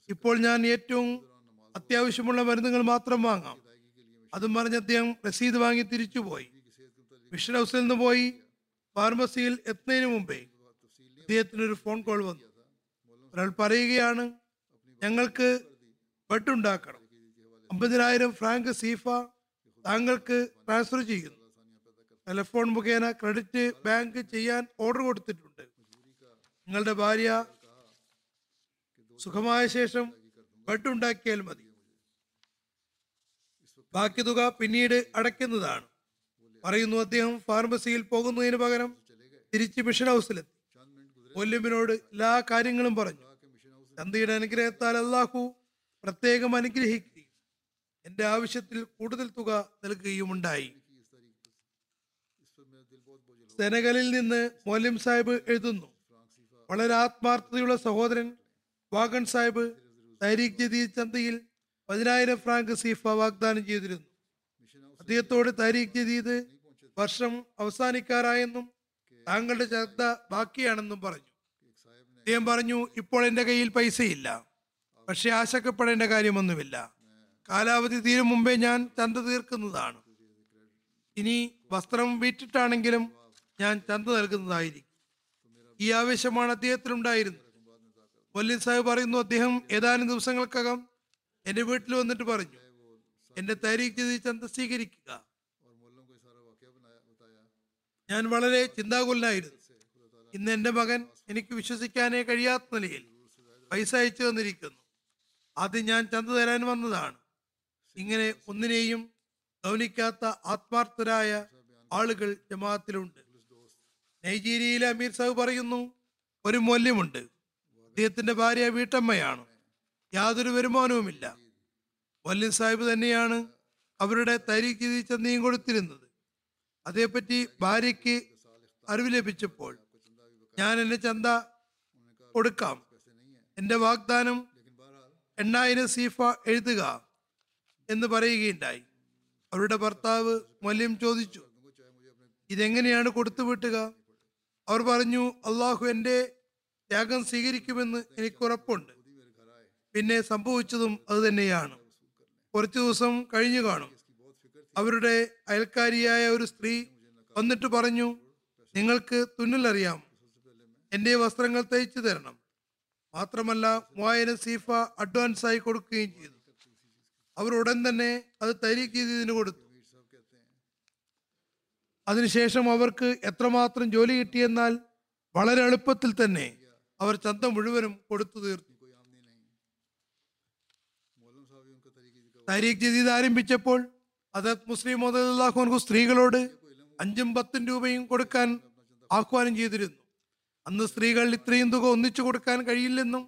ഇപ്പോൾ ഞാൻ ഏറ്റവും അത്യാവശ്യമുള്ള മരുന്നുകൾ മാത്രം വാങ്ങാം. അതും പറഞ്ഞ അദ്ദേഹം രസീത് വാങ്ങി തിരിച്ചുപോയി മിഷൻ ഹൗസിൽ നിന്ന് പോയി ഫാർമസിയിൽ എത്തുന്നതിന് മുമ്പേ അദ്ദേഹത്തിനൊരു ഫോൺ കോൾ വന്നു. ഒരാൾ പറയുകയാണ് ഞങ്ങൾക്ക് ബെഡ് ഉണ്ടാക്കണം. അമ്പതിനായിരം ഫ്രാങ്ക് സീഫ താങ്കൾക്ക് ട്രാൻസ്ഫർ ചെയ്യുന്നു. ടെലിഫോൺ മുഖേന ക്രെഡിറ്റ് ബാങ്ക് ചെയ്യാൻ ഓർഡർ കൊടുത്തിട്ടുണ്ട്. നിങ്ങളുടെ ഭാര്യ സുഖമായ ശേഷം ബെഡ് ഉണ്ടാക്കിയാൽ മതി. ബാക്കി തുക പിന്നീട് അടയ്ക്കുന്നതാണ്. പറയുന്നു അദ്ദേഹം ഫാർമസിയിൽ പോകുന്നതിന് പകരം തിരിച്ച് മിഷൻ ഹൗസിലെത്തി വല്യമ്മിനോട് എല്ലാ കാര്യങ്ങളും പറഞ്ഞു. ചന്തയുടെ അനുഗ്രഹത്താൽ അള്ളാഹു പ്രത്യേകം അനുഗ്രഹിക്കുകയും എന്റെ ആവശ്യത്തിൽ കൂടുതൽ തുക നൽകുകയുമുണ്ടായി. സെനകലിൽ നിന്ന് മോലിം സാഹിബ് എഴുതുന്നു. വളരെ ആത്മാർത്ഥതയുള്ള സഹോദരൻ വാഗൺ സാഹിബ് തൈരീഖ് ജതി ചന്തയിൽ പതിനായിരം ഫ്രാങ്ക് സീഫ വാഗ്ദാനം ചെയ്തിരുന്നു. അദ്ദേഹത്തോട് താരീഖ് ജതീദ് വർഷം അവസാനിക്കാറായെന്നും താങ്കളുടെ ശ്രദ്ധ ബാക്കിയാണെന്നും പറഞ്ഞു. അദ്ദേഹം പറഞ്ഞു ഇപ്പോൾ എന്റെ കയ്യിൽ പൈസയില്ല. പക്ഷെ ആശങ്കപ്പെടേണ്ട കാര്യമൊന്നുമില്ല. കാലാവധി തീരും മുമ്പേ ഞാൻ ചന്ത തീർക്കുന്നതാണ്. ഇനി വസ്ത്രം വീറ്റിട്ടാണെങ്കിലും ഞാൻ ചന്ത നൽകുന്നതായിരിക്കും. ഈ ആവേശമാണ് അദ്ദേഹത്തിനുണ്ടായിരുന്നത്. വല്യൻ സാഹിബ് പറയുന്നു അദ്ദേഹം ഏതാനും ദിവസങ്ങൾക്കകം എന്റെ വീട്ടിൽ വന്നിട്ട് പറഞ്ഞു എന്റെ താരീഖ് ചെയ്ത് ചന്ത സ്വീകരിക്കുക. ഞാൻ വളരെ ചിന്താകുലനായിരുന്നു. ഇന്ന് എന്റെ മകൻ എനിക്ക് വിശ്വസിക്കാനേ കഴിയാത്ത നിലയിൽ പൈസ അയച്ചു തന്നിരിക്കുന്നു. അത് ഞാൻ ചന്ത തരാൻ വന്നതാണ്. ഇങ്ങനെ ഒന്നിനെയും ഗൗനിക്കാത്ത ആത്മാർത്ഥരായ ആളുകൾ ജമാഅത്തിലുണ്ട്. നൈജീരിയയിലെ അമീർ സാഹു പറയുന്നു ഒരു മൂല്യമുണ്ട്. അദ്ദേഹത്തിന്റെ ഭാര്യ വീട്ടമ്മയാണ്. യാതൊരു വരുമാനവുമില്ല. വല്യൻ സാഹിബ് തന്നെയാണ് അവരുടെ തരീഖ് ചന്തയും കൊടുത്തിരുന്നത്. അതേപ്പറ്റി ഭാര്യയ്ക്ക് അറിവ് ലഭിച്ചപ്പോൾ ഞാൻ എന്നെ ചന്ത കൊടുക്കാം. എന്റെ വാഗ്ദാനം എണ്ണായിരം സീഫ എഴുതുക. എന്ന് പറയുകയുണ്ടായി. അവരുടെ ഭർത്താവ് മല്യം ചോദിച്ചു ഇതെങ്ങനെയാണ് കൊടുത്തുവിട്ടുക അവർ പറഞ്ഞു അള്ളാഹു എന്റെ ത്യാഗം സ്വീകരിക്കുമെന്ന് എനിക്ക് ഉറപ്പുണ്ട്. പിന്നെ സംഭവിച്ചതും അത് തന്നെയാണ്. കുറച്ചു ദിവസം കഴിഞ്ഞു കാണും. അവരുടെ അയൽക്കാരിയായ ഒരു സ്ത്രീ വന്നിട്ട് പറഞ്ഞു നിങ്ങൾക്ക് തുന്നലറിയാം എന്റെ വസ്ത്രങ്ങൾ തയ്ച്ചു തരണം. മാത്രമല്ല മൂവായിരം സീഫ അഡ്വാൻസ് ആയി കൊടുക്കുകയും ചെയ്തു. അവർ ഉടൻ തന്നെ അത് തരീഖ് ചെയ്തതിന് കൊടുത്തു. അതിനുശേഷം അവർക്ക് എത്രമാത്രം ജോലി കിട്ടിയെന്നാൽ വളരെ എളുപ്പത്തിൽ തന്നെ അവർ ചന്ത മുഴുവനും കൊടുത്തു തീർത്തു. താരീഖ് ജദീദ് ആരംഭിച്ചപ്പോൾ അതത് മുസ്ലിം മോദാഹു സ്ത്രീകളോട് അഞ്ചും പത്തും രൂപയും കൊടുക്കാൻ ആഹ്വാനം ചെയ്തിരുന്നു. അന്ന് സ്ത്രീകൾ ഇത്രയും തുക ഒന്നിച്ചു കൊടുക്കാൻ കഴിയില്ലെന്നും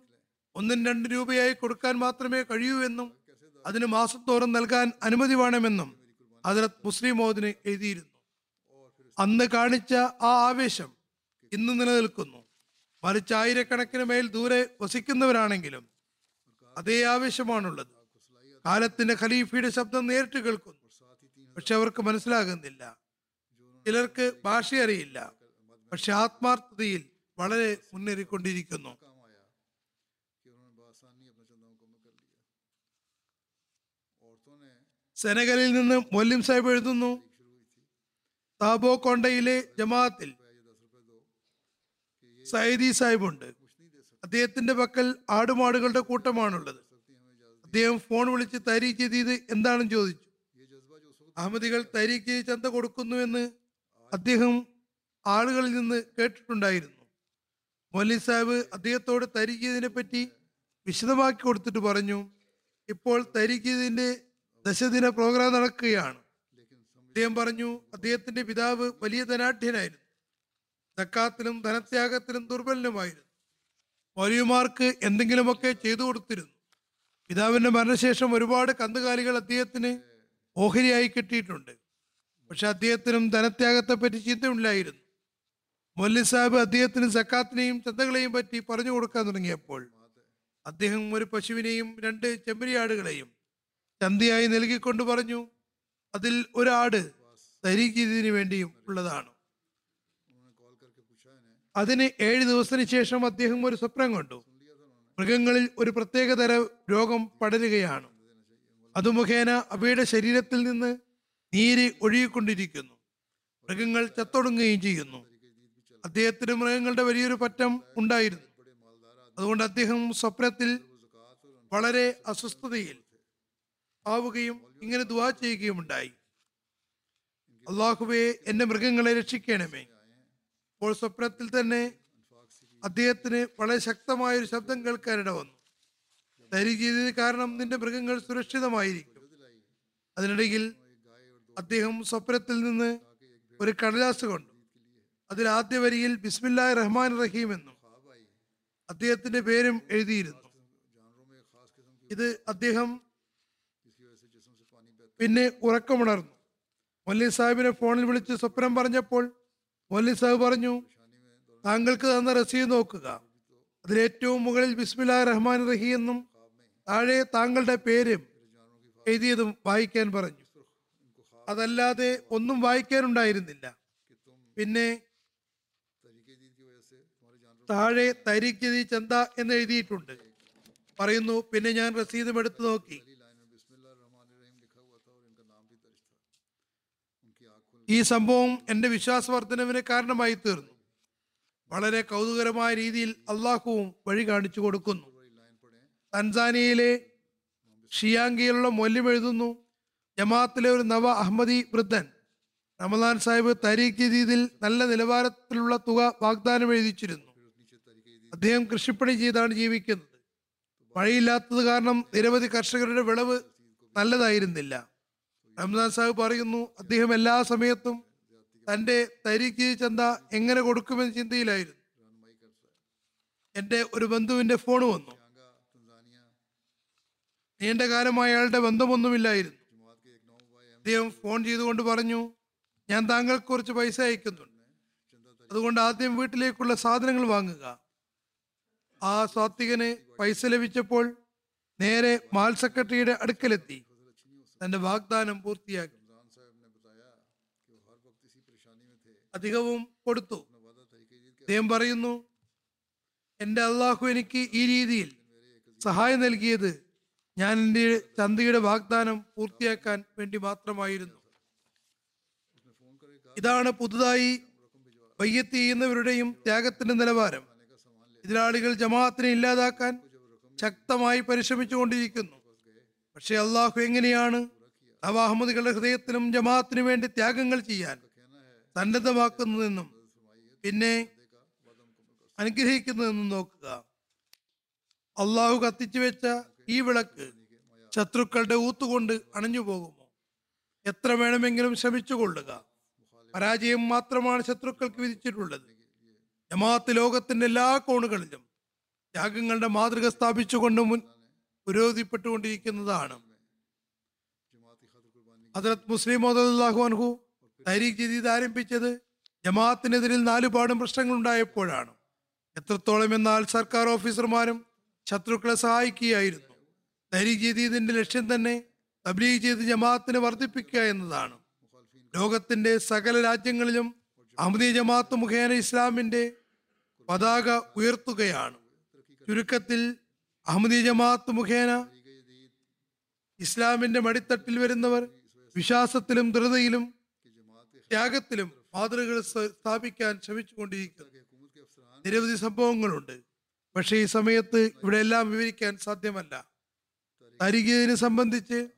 ഒന്നും രണ്ട് രൂപയായി കൊടുക്കാൻ മാത്രമേ കഴിയൂ എന്നും അതിന് മാസത്തോറും നൽകാൻ അനുമതി വേണമെന്നും അതിലത് മുസ്ലിം മോദിന് എഴുതിയിരുന്നു. അന്ന് കാണിച്ച ആ ആവേശം ഇന്ന് നിലനിൽക്കുന്നു. മറിച്ച് ആയിരക്കണക്കിന് മേൽ ദൂരെ വസിക്കുന്നവരാണെങ്കിലും അതേ ആവേശമാണുള്ളത്. കാലത്തിന്റെ ഖലീഫയുടെ ശബ്ദം നേരിട്ട് കേൾക്കുന്നു. പക്ഷെ അവർക്ക് മനസ്സിലാകുന്നില്ല. ചിലർക്ക് ഭാഷ അറിയില്ല പക്ഷെ ആത്മാർത്ഥതയിൽ വളരെ മുന്നേറിക്കൊണ്ടിരിക്കുന്നു. സെനകലിൽ നിന്ന് മൊല്ലിം സാഹിബ് എഴുതുന്നു. താബോ കൊണ്ടയിലെ ജമാഅത്തിൽ സൈദി സാഹിബുണ്ട്. അദ്ദേഹത്തിന്റെ പക്കൽ ആടുമാടുകളുടെ കൂട്ടമാണുള്ളത്. അദ്ദേഹം ഫോൺ വിളിച്ച് താരീഖ് ചെയ്തത് എന്താണെന്ന് ചോദിച്ചു. അഹമ്മദികൾ താരീഖ് ചന്ത കൊടുക്കുന്നു എന്ന് അദ്ദേഹം ആളുകളിൽ നിന്ന് കേട്ടിട്ടുണ്ടായിരുന്നു. മൊല്ലി സാഹിബ് അദ്ദേഹത്തോട് തരീഖീദിനെ പറ്റി വിശദമാക്കി കൊടുത്തിട്ട് പറഞ്ഞു. ഇപ്പോൾ തരീഖീദിന്റെ ദശദിന പ്രോഗ്രാം നടക്കുകയാണ്. അദ്ദേഹം പറഞ്ഞു അദ്ദേഹത്തിന്റെ പിതാവ് വലിയ ധനാഢ്യനായിരുന്നു. തക്കാത്തിലും ധനത്യാഗത്തിലും ദുർബലനുമായിരുന്നു. മൗലികമാർക്ക് എന്തെങ്കിലുമൊക്കെ ചെയ്തു കൊടുത്തിരുന്നു. പിതാവിന്റെ മരണശേഷം ഒരുപാട് കന്നുകാലികൾ അദ്ദേഹത്തിന് ഓഹരിയായി കിട്ടിയിട്ടുണ്ട്. പക്ഷെ അദ്ദേഹത്തിനും ധനത്യാഗത്തെപ്പറ്റി ചിന്തയുണ്ടായിരുന്നു. മൊല്ലി സാഹിബ് അദ്ദേഹത്തിന് സക്കാത്തിനെയും ചന്തകളെയും പറ്റി പറഞ്ഞു കൊടുക്കാൻ തുടങ്ങിയപ്പോൾ അദ്ദേഹം ഒരു പശുവിനെയും രണ്ട് ചെമ്പരിയാടുകളെയും ചന്തയായി നൽകിക്കൊണ്ട് പറഞ്ഞു അതിൽ ഒരാട് ധരിക്കുന്നതിന് വേണ്ടിയും ഉള്ളതാണ്. അതിന് ഏഴ് ദിവസത്തിന് ശേഷം അദ്ദേഹം ഒരു സ്വപ്നം കണ്ടു. മൃഗങ്ങളിൽ ഒരു പ്രത്യേകതര രോഗം പടരുകയാണ്. അത് മുഖേന അവയുടെ ശരീരത്തിൽ നിന്ന് നീര് ഒഴുകിക്കൊണ്ടിരിക്കുന്നു. മൃഗങ്ങൾ ചത്തൊടുങ്ങുകയും ചെയ്യുന്നു. അദ്ദേഹത്തിന് മൃഗങ്ങളുടെ വലിയൊരു പറ്റം ഉണ്ടായിരുന്നു. അതുകൊണ്ട് അദ്ദേഹം സ്വപ്നത്തിൽ വളരെ അസ്വസ്ഥതയിൽ ആവുകയും ഇങ്ങനെ ദുവാ ചെയ്യുകയും ഉണ്ടായി. അള്ളാഹുബേ എന്റെ മൃഗങ്ങളെ രക്ഷിക്കണമേ. അപ്പോൾ സ്വപ്നത്തിൽ തന്നെ അദ്ദേഹത്തിന് വളരെ ശക്തമായ ഒരു ശബ്ദം കേൾക്കാനിട വന്നു. ധൈര്യം കാരണം നിന്റെ മൃഗങ്ങൾ സുരക്ഷിതമായിരിക്കും. അതിനിടയിൽ അദ്ദേഹം സ്വപ്നത്തിൽ നിന്ന് ഒരു കടലാസ് കൊണ്ട്. അതിൽ ആദ്യ വരിയിൽ ബിസ്മില്ലാ റഹ്മാൻ റഹീം എന്നും അദ്ദേഹത്തിന്റെ പേരും എഴുതിയിരുന്നു. ഇത് അദ്ദേഹം പിന്നെ ഉറക്കമുണർന്നു. മൊല്ലി സാഹിബിനെ ഫോണിൽ വിളിച്ച് സ്വപ്നം പറഞ്ഞപ്പോൾ മൊല്ലി സാഹിബ് പറഞ്ഞു താങ്കൾക്ക് തന്ന റസീത് നോക്കുക. അതിലേറ്റവും മുകളിൽ ബിസ്മില റഹ്മാൻ റഹി എന്നും താഴെ താങ്കളുടെ പേരും എഴുതിയതും വായിക്കാൻ പറഞ്ഞു. അതല്ലാതെ ഒന്നും വായിക്കാനുണ്ടായിരുന്നില്ല. പിന്നെ താഴെ തരിക്കതി ചന്ത എന്ന് എഴുതിയിട്ടുണ്ട്. പറയുന്നു പിന്നെ ഞാൻ റസീദും എടുത്തു നോക്കി. ഈ സംഭവം എന്റെ വിശ്വാസവർദ്ധനവിന് കാരണമായി തീർന്നു. വളരെ കൗതുകരമായ രീതിയിൽ അള്ളാഹുവും വഴി കാണിച്ചു കൊടുക്കുന്നു. തൻസാനിയയിലെ ഷിയാങ്കിയിലുള്ള മൊല്യം എഴുതുന്നു ജമാഅത്തിലെ ഒരു നവ അഹമ്മദി വൃദ്ധൻ റമദാൻ സാഹിബ് തരീഖ് ജീതിൽ നല്ല നിലവാരത്തിലുള്ള തുക വാഗ്ദാനം എഴുതിച്ചിരുന്നു. അദ്ദേഹം കൃഷിപ്പണി ചെയ്താണ് ജീവിക്കുന്നത്. മഴയില്ലാത്തത് കാരണം നിരവധി കർഷകരുടെ വിളവ് നല്ലതായിരുന്നില്ല. റംസാൻ സാഹിബ് പറയുന്നു അദ്ദേഹം എല്ലാ സമയത്തും തന്റെ തരിക്ക് ചന്ത എങ്ങനെ കൊടുക്കുമെന്ന് ചിന്തയിലായിരുന്നു. എന്റെ ഒരു ബന്ധുവിന്റെ ഫോൺ വന്നു. നീണ്ട കാലമായി അയാളുടെ ബന്ധമൊന്നുമില്ലായിരുന്നു. അദ്ദേഹം ഫോൺ ചെയ്തുകൊണ്ട് പറഞ്ഞു ഞാൻ താങ്കൾക്ക് കുറച്ച് പൈസ അയക്കുന്നുണ്ട്. അതുകൊണ്ട് ആദ്യം വീട്ടിലേക്കുള്ള സാധനങ്ങൾ വാങ്ങുക. ആ സ്വാത്വികന് പൈസ ലഭിച്ചപ്പോൾ നേരെ മാൽ സെക്രട്ടറിയുടെ അടുക്കലെത്തി. തന്റെ വാഗ്ദാനം പൂർത്തിയാക്കി. അധികവും കൊടുത്തു. അദ്ദേഹം പറയുന്നു എന്റെ അള്ളാഹു എനിക്ക് ഈ രീതിയിൽ സഹായം നൽകിയത് ഞാൻ എന്റെ ചന്തയുടെ വാഗ്ദാനം പൂർത്തിയാക്കാൻ വേണ്ടി മാത്രമായിരുന്നു. ഇതാണ് പുതുതായി വയ്യത്ത് ചെയ്യുന്നവരുടെയും ത്യാഗത്തിന്റെ നിലവാരം. എതിരാളികൾ ജമാഅത്തിനെ ഇല്ലാതാക്കാൻ ശക്തമായി പരിശ്രമിച്ചുകൊണ്ടിരിക്കുന്നു. പക്ഷെ അള്ളാഹു എങ്ങനെയാണ് നവാഹമ്മദികളുടെ ഹൃദയത്തിനും ജമാഅത്തിനു വേണ്ടി ത്യാഗങ്ങൾ ചെയ്യാൻ സന്നദ്ധമാക്കുന്നതെന്നും പിന്നെ അനുഗ്രഹിക്കുന്നതെന്നും നോക്കുക. അള്ളാഹു കത്തിച്ചു വെച്ച ഈ വിളക്ക് ശത്രുക്കളുടെ ഊത്തുകൊണ്ട് അണഞ്ഞു പോകുമോ? എത്ര വേണമെങ്കിലും ശ്രമിച്ചുകൊള്ളുക പരാജയം മാത്രമാണ് ശത്രുക്കൾക്ക് വിധിച്ചിട്ടുള്ളത്. ജമാഅത്ത് ലോകത്തിന്റെ എല്ലാ കോണുകളിലും ത്യാഗങ്ങളുടെ മാതൃക സ്ഥാപിച്ചുകൊണ്ട് മുൻ പുരോഗതിപ്പെട്ടുകൊണ്ടിരിക്കുന്നതാണ് ഹസരത് മുസ്ലിം മോദാഹു അൻഹു തരീഖ് ജദീദ് ആരംഭിച്ചത് ജമാഅത്തിനെതിരിൽ നാലുപാടും പ്രശ്നങ്ങളുണ്ടായപ്പോഴാണ്. എത്രത്തോളം എന്നാൽ സർക്കാർ ഓഫീസർമാരും ശത്രുക്കളെ സഹായിക്കുകയായിരുന്നു. തരീഖ് ജദീദിന്റെ ലക്ഷ്യം തന്നെ തബ്ലീഗ് ചെയ്ത് ജമാഅത്തിനെ വർദ്ധിപ്പിക്കുക എന്നതാണ്. ലോകത്തിന്റെ സകല രാജ്യങ്ങളിലും അഹമ്മദീ ജമാഅത്ത് മുഖേന ഇസ്ലാമിന്റെ പതാക ഉയർത്തുകയാണ്. ചുരുക്കത്തിൽ അഹമ്മദി ജമാഅത്ത് മുഖേന ഇസ്ലാമിന്റെ മടിത്തട്ടിൽ വരുന്നവർ വിശ്വാസത്തിലും ദൃഢതയിലും ത്യാഗത്തിലും മാതൃകകൾ സ്ഥാപിക്കാൻ ശ്രമിച്ചുകൊണ്ടിരിക്കുന്നു. നിരവധി സംഭവങ്ങളുണ്ട്. പക്ഷേ ഈ സമയത്ത് ഇവിടെ എല്ലാം വിവരിക്കാൻ സാധ്യമല്ല. തരികിയതിനെ സംബന്ധിച്ച്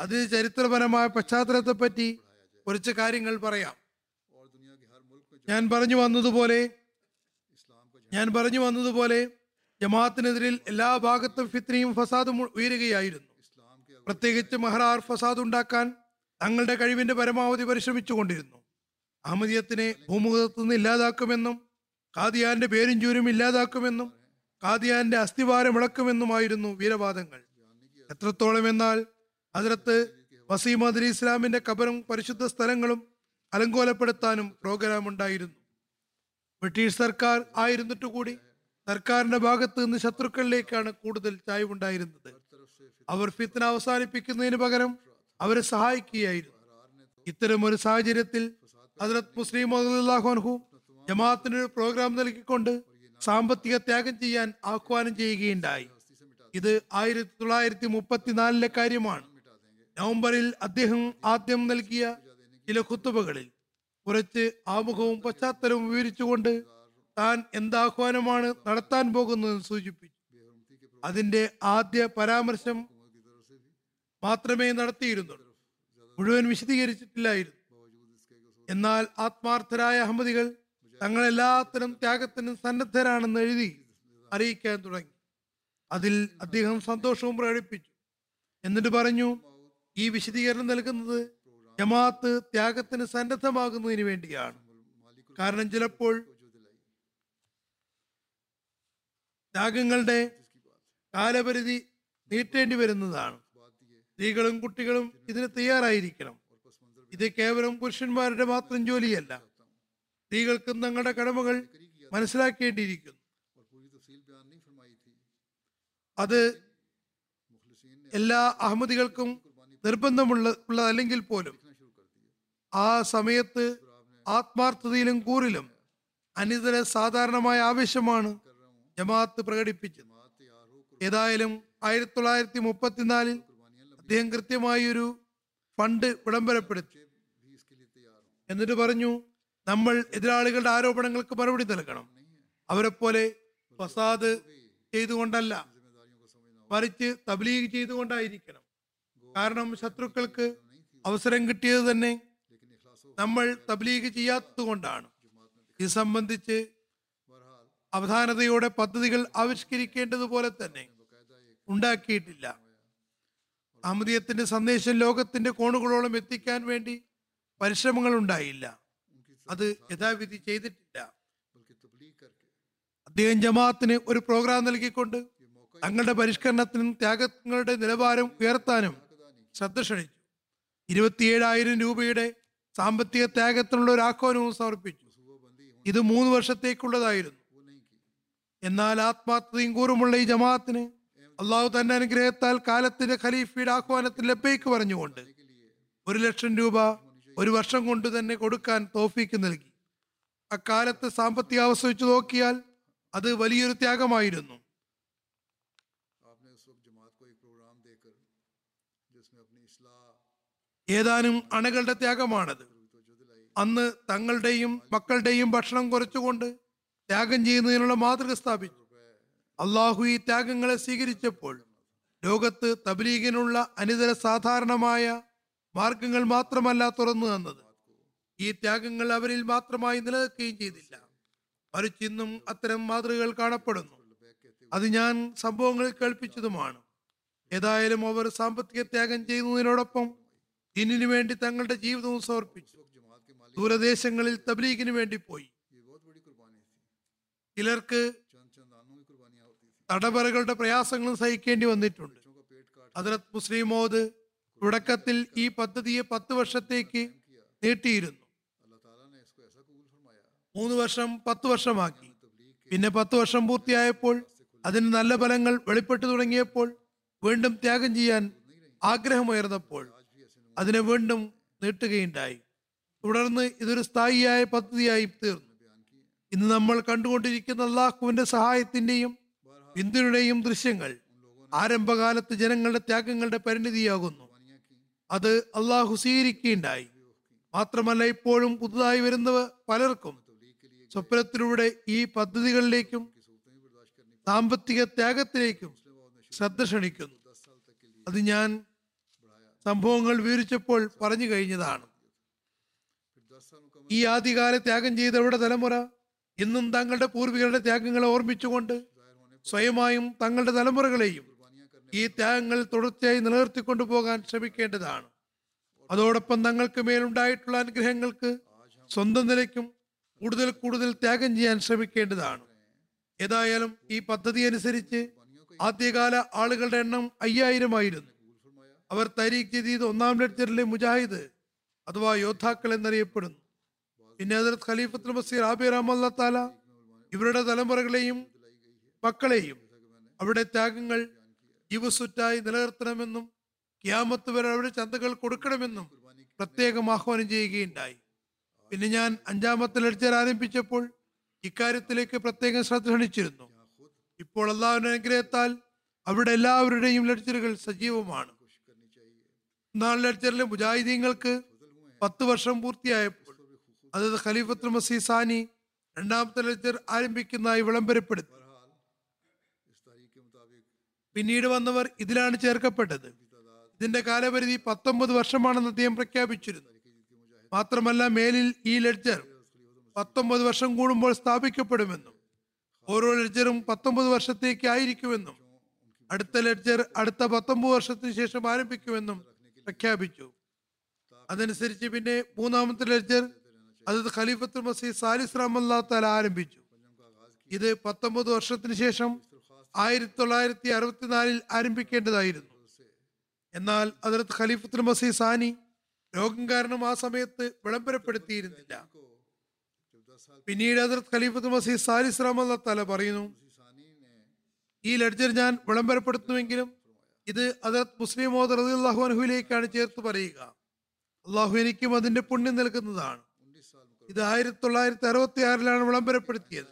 അതിന് ചരിത്രപരമായ പശ്ചാത്തലത്തെ പറ്റി കുറച്ച് കാര്യങ്ങൾ പറയാം. ഞാൻ പറഞ്ഞു വന്നതുപോലെ ഞാൻ പറഞ്ഞു വന്നതുപോലെ ജമാഅത്തിനെതിരിൽ എല്ലാ ഭാഗത്തും ഫിത്നയും ഫസാദും ഉയരുകയായിരുന്നു. പ്രത്യേകിച്ച് മെഹ്റാർ ഫസാദ് ഉണ്ടാക്കാൻ തങ്ങളുടെ കഴിവിന്റെ പരമാവധി പരിശ്രമിച്ചുകൊണ്ടിരുന്നു. അഹമ്മദിയത്തിനെ ഭൂമുഖത്തു നിന്ന് ഇല്ലാതാക്കുമെന്നും കാദിയാന്റെ പേരും ചൂരും ഇല്ലാതാക്കുമെന്നും കാദിയാന്റെ അസ്ഥിവാരം ഇളക്കുമെന്നുമായിരുന്നു വീരവാദങ്ങൾ. എത്രത്തോളം എന്നാൽ അതിലത്ത് വസീം അദലി ഇസ്ലാമിന്റെ കബറും പരിശുദ്ധ സ്ഥലങ്ങളും അലങ്കോലപ്പെടുത്താനും പ്രോഗ്രാം ഉണ്ടായിരുന്നു ബ്രിട്ടീഷ് സർക്കാർ ആയിരുന്നിട്ടുകൂടി സർക്കാരിന്റെ ഭാഗത്ത് നിന്ന് ശത്രുക്കളിലേക്കാണ് കൂടുതൽ ചായ്വുണ്ടായിരുന്നത്. അവർ ഫിത്തന അവസാനിപ്പിക്കുന്നതിന് പകരം അവരെ സഹായിക്കുകയായിരുന്നു. ഇത്തരം ഒരു സാഹചര്യത്തിൽ ഹസരത് മുസ്ലിം അൻഹു ജമാഅത്തിന് ഒരു പ്രോഗ്രാം നൽകിക്കൊണ്ട് സാമ്പത്തിക ത്യാഗം ചെയ്യാൻ ആഹ്വാനം ചെയ്യുകയുണ്ടായി. ഇത് ആയിരത്തി തൊള്ളായിരത്തി മുപ്പത്തിനാലിലെ കാര്യമാണ്. നവംബറിൽ അദ്ദേഹം ആദ്യം നൽകിയ ചില കുത്തുബകളിൽ കുറച്ച് ആമുഖവും പശ്ചാത്തലവും വിവരിച്ചുകൊണ്ട് താൻ എന്താഹ്വാനമാണ് നടത്താൻ പോകുന്നതെന്ന് സൂചിപ്പിച്ചു. അതിന്റെ ആദ്യ പരാമർശം മാത്രമേ നടത്തിയിരുന്നുള്ളൂ. മുഴുവൻ വിശദീകരിച്ചിട്ടില്ലായിരുന്നു. എന്നാൽ ആത്മാർത്ഥരായ അഹമ്മദികൾ തങ്ങളെല്ലാത്തരം ത്യാഗത്തിനും സന്നദ്ധരാണെന്ന് എഴുതി അറിയിക്കാൻ തുടങ്ങി. അതിൽ അദ്ദേഹം സന്തോഷവും പ്രകടിപ്പിച്ചു. എന്നിട്ട് പറഞ്ഞു ഈ വിശദീകരണം നൽകുന്നത് ജമാഅത്ത് ത്യാഗത്തിന് സന്നദ്ധമാകുന്നതിന് വേണ്ടിയാണ്. കാരണം ചിലപ്പോൾ ത്യാഗങ്ങളുടെ കാലപരിധി നീട്ടേണ്ടി വരുന്നതാണ്. സ്ത്രീകളും കുട്ടികളും ഇതിന് തയ്യാറായിരിക്കണം. ഇത് കേവലം പുരുഷന്മാരുടെ മാത്രം ജോലിയല്ല. സ്ത്രീകൾക്കും തങ്ങളുടെ കടമകൾ മനസ്സിലാക്കേണ്ടിയിരിക്കുന്നു. അത് എല്ലാ അഹമ്മദികൾക്കും നിർബന്ധമുള്ള ഉള്ള അല്ലെങ്കിൽ പോലും ആ സമയത്ത് ആത്മാർത്ഥതയിലും കൂറിലും അനിതര സാധാരണമായ ആവശ്യമാണ് ജമാഅത്ത് പ്രകടിപ്പിച്ചു. ഏതായാലും ആയിരത്തി തൊള്ളായിരത്തി മുപ്പത്തിനാലിൽ അദ്ദേഹം കൃത്യമായി ഒരു ഫണ്ട് വിളംബരപ്പെടുത്തി. എന്നിട്ട് പറഞ്ഞു നമ്മൾ എതിരാളികളുടെ ആരോപണങ്ങൾക്ക് മറുപടി നൽകണം. അവരെ പോലെ ഫസാദ് ചെയ്തുകൊണ്ടല്ല മറിച്ച് തബ്ലീഗ് ചെയ്തുകൊണ്ടായിരിക്കണം. കാരണം ശത്രുക്കൾക്ക് അവസരം കിട്ടിയത് തന്നെ നമ്മൾ തബ്ലീഗ് ചെയ്യാത്തത് കൊണ്ടാണ് ഇത് സംബന്ധിച്ച് അവധാനതയോടെ പദ്ധതികൾ ആവിഷ്കരിക്കേണ്ടതുപോലെ തന്നെ ഉണ്ടാക്കിയിട്ടില്ല. അമൃതീയത്തിന്റെ സന്ദേശം ലോകത്തിന്റെ കോണുകളോളം എത്തിക്കാൻ വേണ്ടി പരിശ്രമങ്ങൾ ഉണ്ടായില്ല. അത് യഥാവിധി ചെയ്തിട്ടില്ല. അദ്ദേഹം ജമാഅത്തിന് ഒരു പ്രോഗ്രാം നൽകിക്കൊണ്ട് തങ്ങളുടെ പരിഷ്കരണത്തിനും ത്യാഗങ്ങളുടെ നിലവാരം ഉയർത്താനും ശ്രദ്ധ ക്ഷണിച്ചു. ഇരുപത്തിയേഴായിരം രൂപയുടെ സാമ്പത്തിക ത്യാഗത്തിനുള്ള ഒരു ആഹ്വാനവും സമർപ്പിച്ചു. ഇത് മൂന്ന് വർഷത്തേക്കുള്ളതായിരുന്നു. എന്നാൽ ആത്മാർത്ഥതയും കൂറുമുള്ള ഈ ജമാഅത്തിന് അള്ളാഹു തന്റെ അനുഗ്രഹത്താൽ കാലത്തിന്റെ ഖലീഫയുടെ ആഹ്വാനത്തിൽ ലബേക്ക് പറഞ്ഞുകൊണ്ട് ഒരു ലക്ഷം രൂപ ഒരു വർഷം കൊണ്ട് തന്നെ കൊടുക്കാൻ തോഫീക്ക് നൽകി. അക്കാലത്ത് സാമ്പത്തികാവസ്ഥ വെച്ച് നോക്കിയാൽ അത് വലിയൊരു ത്യാഗമായിരുന്നു. ഏതാനും അണകളുടെ ത്യാഗമാണത്. അന്ന് തങ്ങളുടെയും മക്കളുടെയും ഭക്ഷണം കുറച്ചുകൊണ്ട് ത്യാഗം ചെയ്യുന്നതിനുള്ള മാതൃക സ്ഥാപിച്ചു. അള്ളാഹു ഈ ത്യാഗങ്ങളെ സ്വീകരിച്ചപ്പോൾ ലോകത്ത് തബ്ലീഗിനുള്ള അനിതര സാധാരണമായ മാർഗങ്ങൾ മാത്രമല്ല തുറന്നു തന്നത്. ഈ ത്യാഗങ്ങൾ അവരിൽ മാത്രമായി നിലനിൽക്കുകയും ചെയ്തില്ല. മറിച്ച് ഇന്നും അത്തരം മാതൃകകൾ കാണപ്പെടുന്നു. അത് ഞാൻ സംഭവങ്ങളിൽ കേൾപ്പിച്ചതുമാണ്. ഏതായാലും അവർ സാമ്പത്തിക ത്യാഗം ചെയ്യുന്നതിനോടൊപ്പം ദീനിനു വേണ്ടി തങ്ങളുടെ ജീവിതവും സമർപ്പിച്ചു. ദൂരദേശങ്ങളിൽ തബ്ലീഗിന് വേണ്ടി പോയി. ചിലർക്ക് തടവറകളുടെ പ്രയാസങ്ങളും സഹിക്കേണ്ടി വന്നിട്ടുണ്ട്. അതിലത്ത് മുസ്ലിം മോദ് തുടക്കത്തിൽ ഈ പദ്ധതിയെ പത്ത് വർഷത്തേക്ക് നീട്ടിയിരുന്നു. മൂന്ന് വർഷം പത്ത് വർഷമാക്കി. പിന്നെ പത്ത് വർഷം പൂർത്തിയായപ്പോൾ അതിന് നല്ല ഫലങ്ങൾ വെളിപ്പെട്ടു തുടങ്ങിയപ്പോൾ വീണ്ടും ത്യാഗം ചെയ്യാൻ ആഗ്രഹമുയർന്നപ്പോൾ അതിനെ വീണ്ടും നീട്ടുകയുണ്ടായി. തുടർന്ന് ഇതൊരു സ്ഥായിയായ പദ്ധതിയായി തീർന്നു. ഇന്ന് നമ്മൾ കണ്ടുകൊണ്ടിരിക്കുന്ന അള്ളാഹുവിന്റെ സഹായത്തിന്റെയും പിന്തുണയുടെയും ദൃശ്യങ്ങൾ ആരംഭകാലത്ത് ജനങ്ങളുടെ ത്യാഗങ്ങളുടെ പരിണിതിയാകുന്നു. അത് അള്ളാഹു സ്വീകരിക്കുകയുണ്ടായി. മാത്രമല്ല ഇപ്പോഴും പുതുതായി വരുന്നവ പലർക്കും സ്വപ്നത്തിലൂടെ ഈ പദ്ധതികളിലേക്കും സാമ്പത്തിക ത്യാഗത്തിലേക്കും ശ്രദ്ധ ക്ഷണിക്കുന്നു. അത് ഞാൻ സംഭവങ്ങൾ വിവരിച്ചപ്പോൾ പറഞ്ഞു കഴിഞ്ഞതാണ്. ഈ ആദ്യകാല ത്യാഗം ചെയ്തവരുടെ തലമുറ? ഇന്നും തങ്ങളുടെ പൂർവികരുടെ ത്യാഗങ്ങളെ ഓർമ്മിച്ചുകൊണ്ട് സ്വയമായും തങ്ങളുടെ തലമുറകളെയും ഈ ത്യാഗങ്ങൾ തുടർച്ചയായി നിലനിർത്തിക്കൊണ്ടു പോകാൻ ശ്രമിക്കേണ്ടതാണ്. അതോടൊപ്പം തങ്ങൾക്ക് മേലുണ്ടായിട്ടുള്ള അനുഗ്രഹങ്ങൾക്ക് സ്വന്തം നിലയ്ക്കും കൂടുതൽ കൂടുതൽ ത്യാഗം ചെയ്യാൻ ശ്രമിക്കേണ്ടതാണ്. ഏതായാലും ഈ പദ്ധതി അനുസരിച്ച് ആദ്യകാല ആളുകളുടെ എണ്ണം അയ്യായിരമായിരുന്നു അവർ തരീഖ് ജദീദ് ഒന്നാം ലക്ചറിലെ മുജാഹിദ് അഥവാ യോദ്ധാക്കൾ എന്നറിയപ്പെടുന്നു. പിന്നെ ഹജറത് ഖലീഫത്തുൽ മസീർ ആബി റഹ്മല്ല താല ഇവരുടെ തലമുറകളെയും മക്കളെയും അവരുടെ ത്യാഗങ്ങൾ ജീവസുറ്റായി നിലനിർത്തണമെന്നും ക്യാമത്ത് വരെ അവരുടെ ചന്തകൾ കൊടുക്കണമെന്നും പ്രത്യേകം ആഹ്വാനം ചെയ്യുകയുണ്ടായി. പിന്നെ ഞാൻ അഞ്ചാമത്തെ ലെക്ചർ ആരംഭിച്ചപ്പോൾ ഇക്കാര്യത്തിലേക്ക് പ്രത്യേകം ശ്രദ്ധ ക്ഷണിച്ചിരുന്നു. ഇപ്പോൾ അള്ളാഹുവിന്റെ അനുഗ്രഹത്താൽ അവിടെ എല്ലാവരുടെയും ലെക്ചറുകൾ സജീവമാണ്. നാല് ലെക്ചറിലെ മുജാഹിദീങ്ങൾക്ക് പത്ത് വർഷം പൂർത്തിയായപ്പോൾ അതത് ഖലീഫത്ത് മസീസാനി രണ്ടാമത്തെ ലെക്ചർ ആരംഭിക്കുന്നതായി വിളംബരപ്പെടുത്തി പിന്നീട് വന്നവർ ഇതിലാണ് ചേർക്കപ്പെട്ടത്. ഇതിന്റെ കാലപരിധി പത്തൊമ്പത് വർഷമാണെന്ന് അദ്ദേഹം പ്രഖ്യാപിച്ചിരുന്നു. മാത്രമല്ല മേലിൽ ഈ ലെഡ്ജർ പത്തൊമ്പത് വർഷം കൂടുമ്പോൾ സ്ഥാപിക്കപ്പെടുമെന്നും ഓരോ ലെഡ്ജറും പത്തൊമ്പത് വർഷത്തേക്ക് ആയിരിക്കുമെന്നും അടുത്ത ലെഡ്ജർ അടുത്ത പത്തൊമ്പത് വർഷത്തിന് ശേഷം ആരംഭിക്കുമെന്നും പ്രഖ്യാപിച്ചു. അതനുസരിച്ച് പിന്നെ മൂന്നാമത്തെ ലെഡ്ജർ അത് ഖലീഫത്തുൽ മസീദ് സാലിസ് റഹമല്ലാത്താൽ ആരംഭിച്ചു. ഇത് പത്തൊമ്പത് വർഷത്തിന് ശേഷം ആയിരത്തി തൊള്ളായിരത്തി അറുപത്തിനാലിൽ ആരംഭിക്കേണ്ടതായിരുന്നു. എന്നാൽ അതിലത്ത് ഖലീഫത്തുൽ മസീദ് സാനി രോഗം കാരണം ആ സമയത്ത് വിളംബരപ്പെടുത്തിയിരുന്നില്ല. പിന്നീട് അതിർത്ത് ഖലീഫത്തുൽ മസീദ് സാലിസ് റഹ്മല്ലാ തല പറയുന്നു ഈ ലഡ്ജർ ഞാൻ വിളംബരപ്പെടുത്തുമെങ്കിലും ഇത് അതിർത്ത് മുസ്ലിം മോദർ അള്ളാഹു അനഹുലേക്കാണ് ചേർത്ത് പറയുക. അള്ളാഹു എനിക്കും അതിന്റെ പുണ്യം നൽകുന്നതാണ്. ഇത് ആയിരത്തി തൊള്ളായിരത്തി അറുപത്തി ആറിലാണ് വിളംബരപ്പെടുത്തിയത്.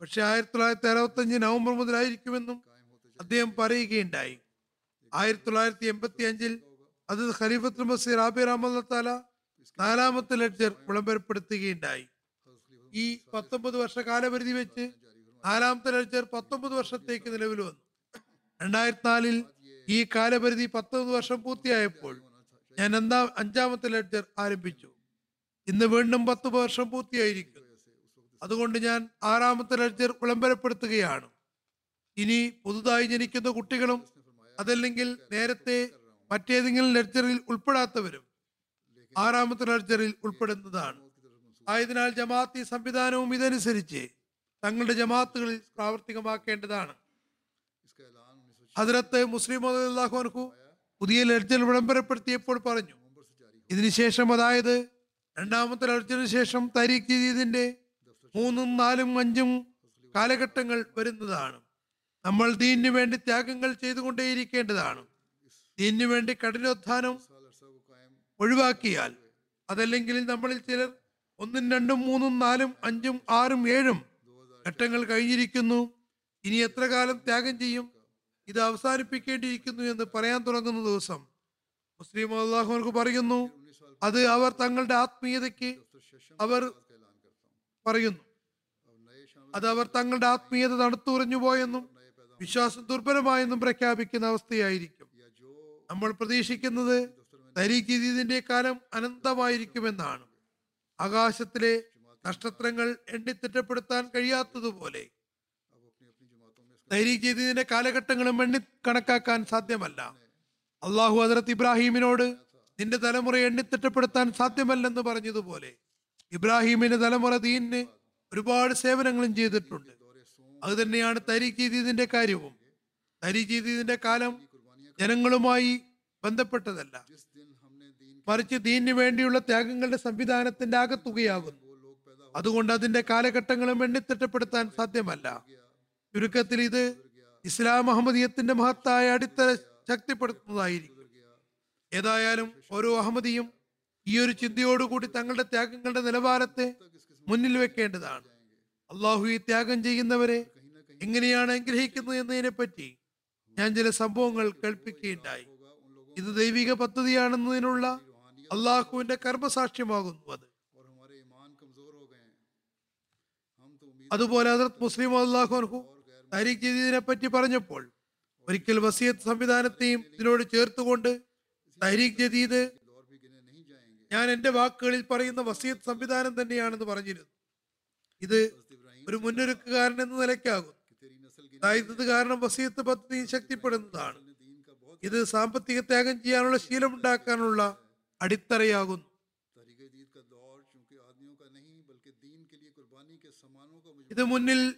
പക്ഷെ ആയിരത്തി തൊള്ളായിരത്തി അറുപത്തി അഞ്ച് നവംബർ മുതലായിരിക്കുമെന്നും അദ്ദേഹം പറയുകയുണ്ടായി. ആയിരത്തി തൊള്ളായിരത്തി എൺപത്തി അഞ്ചിൽ അത് ഖലീഫത്ത് മസീർ ആബി റഹ്മത്താല നാലാമത്തെ ലെഡ്ജർ വിളംബരപ്പെടുത്തുകയുണ്ടായി. ഈ പത്തൊമ്പത് വർഷ കാലപരിധി വെച്ച് നാലാമത്തെ ലെഡ്ജർ പത്തൊമ്പത് വർഷത്തേക്ക് നിലവിൽ വന്നു. രണ്ടായിരത്തി നാലിൽ ഈ കാലപരിധി പത്തൊമ്പത് വർഷം പൂർത്തിയായപ്പോൾ ഞാൻ എന്താ അഞ്ചാമത്തെ ലെഡ്ജർ ആരംഭിച്ചു. ഇന്ന് വീണ്ടും പത്ത് വർഷം പൂർത്തിയായിരിക്കും അതുകൊണ്ട് ഞാൻ ആറാമത്തെ ലെക്ചർ വിളംബരപ്പെടുത്തുകയാണ്. ഇനി പുതുതായി ജനിക്കുന്ന കുട്ടികളും അതല്ലെങ്കിൽ നേരത്തെ മറ്റേതെങ്കിലും ലെക്ചറിൽ ഉൾപ്പെടാത്തവരും ആറാമത്തെ ലെക്ചറിൽ ഉൾപ്പെടുന്നതാണ്. ആയതിനാൽ ജമാഅത്തി സംവിധാനവും ഇതനുസരിച്ച് തങ്ങളുടെ ജമാഅത്തുകളിൽ പ്രാവർത്തികമാക്കേണ്ടതാണ്. ഹജറത്ത് മുസ്ലിം അള്ളാഹു പുതിയ ലെക്ചർ വിളംബരപ്പെടുത്തിയപ്പോൾ പറഞ്ഞു ഇതിനുശേഷം അതായത് രണ്ടാമത്തെ അടർച്ചയ്ക്ക് ശേഷം താരീഖ് ജദീദിന്റെ മൂന്നും നാലും അഞ്ചും കാലഘട്ടങ്ങൾ വരുന്നതാണ്. നമ്മൾ ദീനു വേണ്ടി ത്യാഗങ്ങൾ ചെയ്തുകൊണ്ടേയിരിക്കേണ്ടതാണ്. ദീനു വേണ്ടി കഠിനോത്ഥാനം ഒഴിവാക്കിയാൽ അതല്ലെങ്കിൽ നമ്മളിൽ ചിലർ ഒന്നും രണ്ടും മൂന്നും നാലും അഞ്ചും ആറും ഏഴും ഘട്ടങ്ങൾ കഴിഞ്ഞിരിക്കുന്നു. ഇനി എത്ര കാലം ത്യാഗം ചെയ്യും? ഇത് അവസാനിപ്പിക്കേണ്ടിയിരിക്കുന്നു എന്ന് പറയാൻ തുടങ്ങുന്ന ദിവസം മുസ്ലിം അള്ളാഹുർക്ക് പറയുന്നു അത് അവർ തങ്ങളുടെ ആത്മീയതയ്ക്ക് അവർ പറയുന്നു. അത് അവർ തങ്ങളുടെ ആത്മീയത തണുത്തുറഞ്ഞു പോയെന്നും വിശ്വാസം ദുർബലമായെന്നും പ്രഖ്യാപിക്കുന്ന അവസ്ഥയായിരിക്കും. നമ്മൾ പ്രതീക്ഷിക്കുന്നത് തരീക്കിതിന്റെ കാലം അനന്തമായിരിക്കുമെന്നാണ്. ആകാശത്തിലെ നക്ഷത്രങ്ങൾ എണ്ണിത്തിട്ടപ്പെടുത്താൻ കഴിയാത്തതുപോലെ തരീക്കിതിന്റെ കാലഘട്ടങ്ങളും എണ്ണി കണക്കാക്കാൻ സാധ്യമല്ല. അള്ളാഹു ഹസരത്ത് ഇബ്രാഹിമിനോട് നിന്റെ തലമുറ എണ്ണിത്തിട്ടപ്പെടുത്താൻ സാധ്യമല്ലെന്ന് പറഞ്ഞതുപോലെ ഇബ്രാഹിമിന്റെ തലമുറ ദീനിന് ഒരുപാട് സേവനങ്ങളും ചെയ്തിട്ടുണ്ട്. അത് തന്നെയാണ് തരിഖീദീദിന്റെ കാര്യവും. തരിഖീദീദിന്റെ കാലം ജനങ്ങളുമായി ബന്ധപ്പെട്ടതല്ല. മറിച്ച് ദീനിന് വേണ്ടിയുള്ള ത്യാഗങ്ങളുടെ സംവിധാനത്തിന്റെ ആകത്തുകയാകുന്നു. അതുകൊണ്ട് അതിന്റെ കാലഘട്ടങ്ങളും എണ്ണിത്തിട്ടപ്പെടുത്താൻ സാധ്യമല്ല. ചുരുക്കത്തിൽ ഇത് ഇസ്ലാം അഹമ്മദീയത്തിന്റെ മഹത്തായ അടിത്തറ ശക്തിപ്പെടുത്തുന്നതായിരിക്കും. ഏതായാലും ഓരോ അഹമ്മദിയും ഈ ഒരു ചിന്തയോടുകൂടി തങ്ങളുടെ ത്യാഗങ്ങളുടെ നിലവാരത്തെ മുന്നിൽ വെക്കേണ്ടതാണ്. അള്ളാഹു ഈ ത്യാഗം ചെയ്യുന്നവരെ എങ്ങനെയാണ് അനുഗ്രഹിക്കുന്നത് എന്നതിനെ പറ്റി ഞാൻ ചില സംഭവങ്ങൾ കേൾപ്പിക്കുകയുണ്ടായി. ഇത് ദൈവിക പദ്ധതിയാണെന്നതിനുള്ള അള്ളാഹുവിന്റെ കർമ്മസാക്ഷ്യമാകുന്നു അത്. അതുപോലെ അതിർത്ത് മുസ്ലിം അള്ളാഹു അൻഹു താരിഖ് ചെയ്തതിനെ പറ്റി പറഞ്ഞപ്പോൾ ഒരിക്കൽ വസീത് സംവിധാനത്തെയും ഇതിനോട് ചേർത്തുകൊണ്ട് തഹരീഖ് ജദീദ് ഞാൻ എന്റെ വാക്കുകളിൽ പറയുന്ന വസീദ് സംവിധാനം തന്നെയാണെന്ന് പറഞ്ഞിരുന്നു. ഇത് ഒരു മുന്നൊരുക്കുകാരൻ എന്ന നിലയ്ക്കാകും. അതായത് കാരണം വസീത്ത് പദ്ധതി ശക്തിപ്പെടുന്നതാണ്. ഇത് സാമ്പത്തിക ത്യാഗം ചെയ്യാനുള്ള ശീലമുണ്ടാക്കാനുള്ള അടിത്തറയാകുന്നു. ഇത് മുന്നിൽ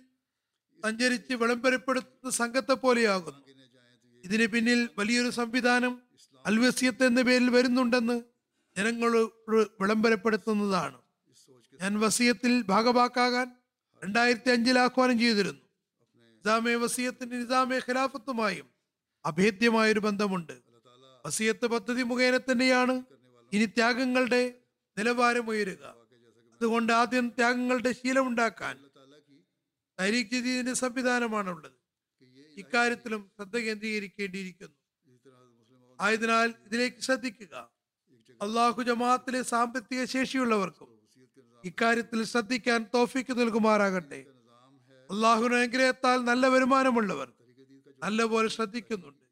സഞ്ചരിച്ച് വിളംബരപ്പെടുത്തുന്ന സംഘത്തെ പോലെയാകുന്നു. ഇതിന് പിന്നിൽ വലിയൊരു സംവിധാനം അൽവസ്യത്ത് എന്ന പേരിൽ വരുന്നുണ്ടെന്ന് ജനങ്ങളോട് വിളംബരപ്പെടുത്തുന്നതാണ്. ഞാൻ വസീയത്തിൽ ഭാഗവാക്കാകാൻ രണ്ടായിരത്തി അഞ്ചിൽ ആഹ്വാനം ചെയ്തിരുന്നു. നിസാമെ വസീയത്തിന് നിസാമെ ഖിലാഫത്തുമായും അഭേദ്യമായൊരു ബന്ധമുണ്ട്. വസീയത്ത് പദ്ധതി മുഖേന തന്നെയാണ് ഇനി ത്യാഗങ്ങളുടെ നിലവാരം ഉയരുക അതുകൊണ്ട് ആദ്യം ത്യാഗങ്ങളുടെ ശീലമുണ്ടാക്കാൻ തരീഖ് ജദീദിന്റെ സംവിധാനമാണുള്ളത്. ഇക്കാര്യത്തിലും ശ്രദ്ധ കേന്ദ്രീകരിക്കേണ്ടിയിരിക്കുന്നു. ആയതിനാൽ ഇതിലേക്ക് ശ്രദ്ധിക്കുക. അള്ളാഹു ജമാഅത്തിലെ സാമ്പത്തിക ശേഷിയുള്ളവർക്കും ഇക്കാര്യത്തിൽ ശ്രദ്ധിക്കാൻ തോഫിക്ക് നൽകുമാറാകട്ടെ. അള്ളാഹുന അനുഗ്രഹത്താൽ നല്ല വരുമാനമുള്ളവർ നല്ലപോലെ ശ്രദ്ധിക്കുന്നുണ്ട്.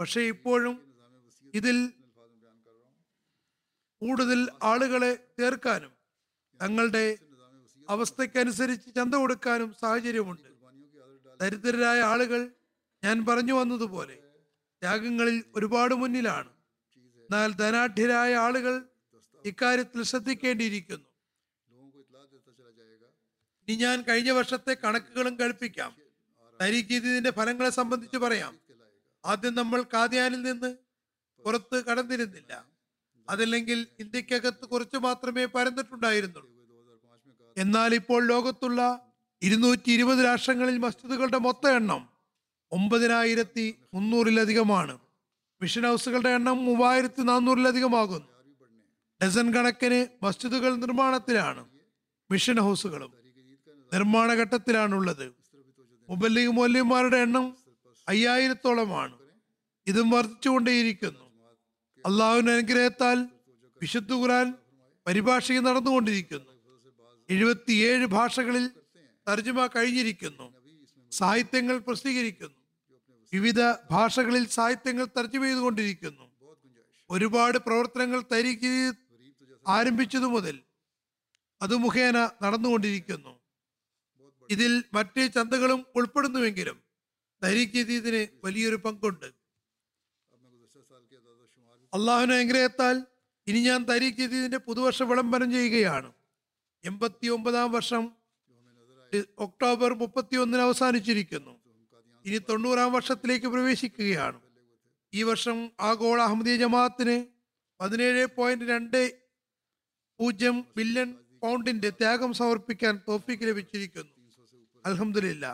പക്ഷേ ഇപ്പോഴും ഇതിൽ കൂടുതൽ ആളുകളെ ചേർക്കാനും തങ്ങളുടെ അവസ്ഥക്കനുസരിച്ച് ചന്ത കൊടുക്കാനും സാഹചര്യമുണ്ട്. ദരിദ്രരായ ആളുകൾ ഞാൻ പറഞ്ഞു വന്നതുപോലെ ത്യാഗങ്ങളിൽ ഒരുപാട് മുന്നിലാണ്. എന്നാൽ ധനാഢ്യരായ ആളുകൾ ഇക്കാര്യത്തിൽ ശ്രദ്ധിക്കേണ്ടിയിരിക്കുന്നു. ഇനി ഞാൻ കഴിഞ്ഞ വർഷത്തെ കണക്കുകളും കഴിപ്പിക്കാം തരീഖീതിന്റെ ഫലങ്ങളെ സംബന്ധിച്ച് പറയാം. ആദ്യം നമ്മൾ കാതിയാനിൽ നിന്ന് പുറത്ത് കടന്നിരുന്നില്ല. അതല്ലെങ്കിൽ ഇന്ത്യക്കകത്ത് കുറച്ചു മാത്രമേ പരന്നിട്ടുണ്ടായിരുന്നുള്ളൂ. എന്നാൽ ഇപ്പോൾ ലോകത്തുള്ള ഇരുന്നൂറ്റി ഇരുപത് രാഷ്ട്രങ്ങളിൽ മസ്ജിദുകളുടെ മൊത്ത എണ്ണം ഒമ്പതിനായിരത്തി മുന്നൂറിലധികമാണ് മിഷൻ ഹൗസുകളുടെ എണ്ണം മൂവായിരത്തി നാനൂറിലധികമാകുന്നു ഡസൻ കണക്കിന് മസ്ജിദുകൾ നിർമ്മാണത്തിലാണ് മിഷൻ ഹൗസുകളും നിർമ്മാണ ഘട്ടത്തിലാണുള്ളത്. മുബല്ലിഗ് മൂല്യന്മാരുടെ എണ്ണം അയ്യായിരത്തോളമാണ്. ഇതും വർദ്ധിച്ചുകൊണ്ടേയിരിക്കുന്നു. അള്ളാഹുവിന്റെ അനുഗ്രഹത്താൽ വിശുദ്ധ ഖുറാൻ പരിഭാഷയും നടന്നുകൊണ്ടിരിക്കുന്നു. എഴുപത്തിയേഴ് ഭാഷകളിൽ തർജമ കഴിഞ്ഞിരിക്കുന്നു. സാഹിത്യങ്ങൾ പ്രസിദ്ധീകരിക്കുന്നു. വിവിധ ഭാഷകളിൽ സാഹിത്യങ്ങൾ തർജമ ചെയ്തുകൊണ്ടിരിക്കുന്നു. ഒരുപാട് പ്രവർത്തനങ്ങൾ തരിക്ക് ആരംഭിച്ചതു മുതൽ അത് മുഖേന നടന്നുകൊണ്ടിരിക്കുന്നു. ഇതിൽ മറ്റ് ചന്തകളും ഉൾപ്പെടുന്നുവെങ്കിലും ജദീദിന് വലിയൊരു പങ്കുണ്ട്. അള്ളാഹുവിന്റെ അനുഗ്രഹത്താൽ ഇനി ഞാൻ തരീഖ് ജദീദിന്റെ പുതുവർഷ വിളംബരം ചെയ്യുകയാണ്. എൺപത്തി ഒമ്പതാം വർഷം ഒക്ടോബർ മുപ്പത്തി ഒന്നിന് അവസാനിച്ചിരിക്കുന്നു. ഇനി തൊണ്ണൂറാം വർഷത്തിലേക്ക് പ്രവേശിക്കുകയാണ്. ഈ വർഷം ആഗോള അഹമ്മദീയ ജമാഅത്തിന് പതിനേഴ് പോയിന്റ് രണ്ട് പൂജ്യം ബില്യൺ പൗണ്ടിന്റെ ത്യാഗം സമർപ്പിക്കാൻ തോഫിക്ക് ലഭിച്ചിരിക്കുന്നു. അലഹമില്ല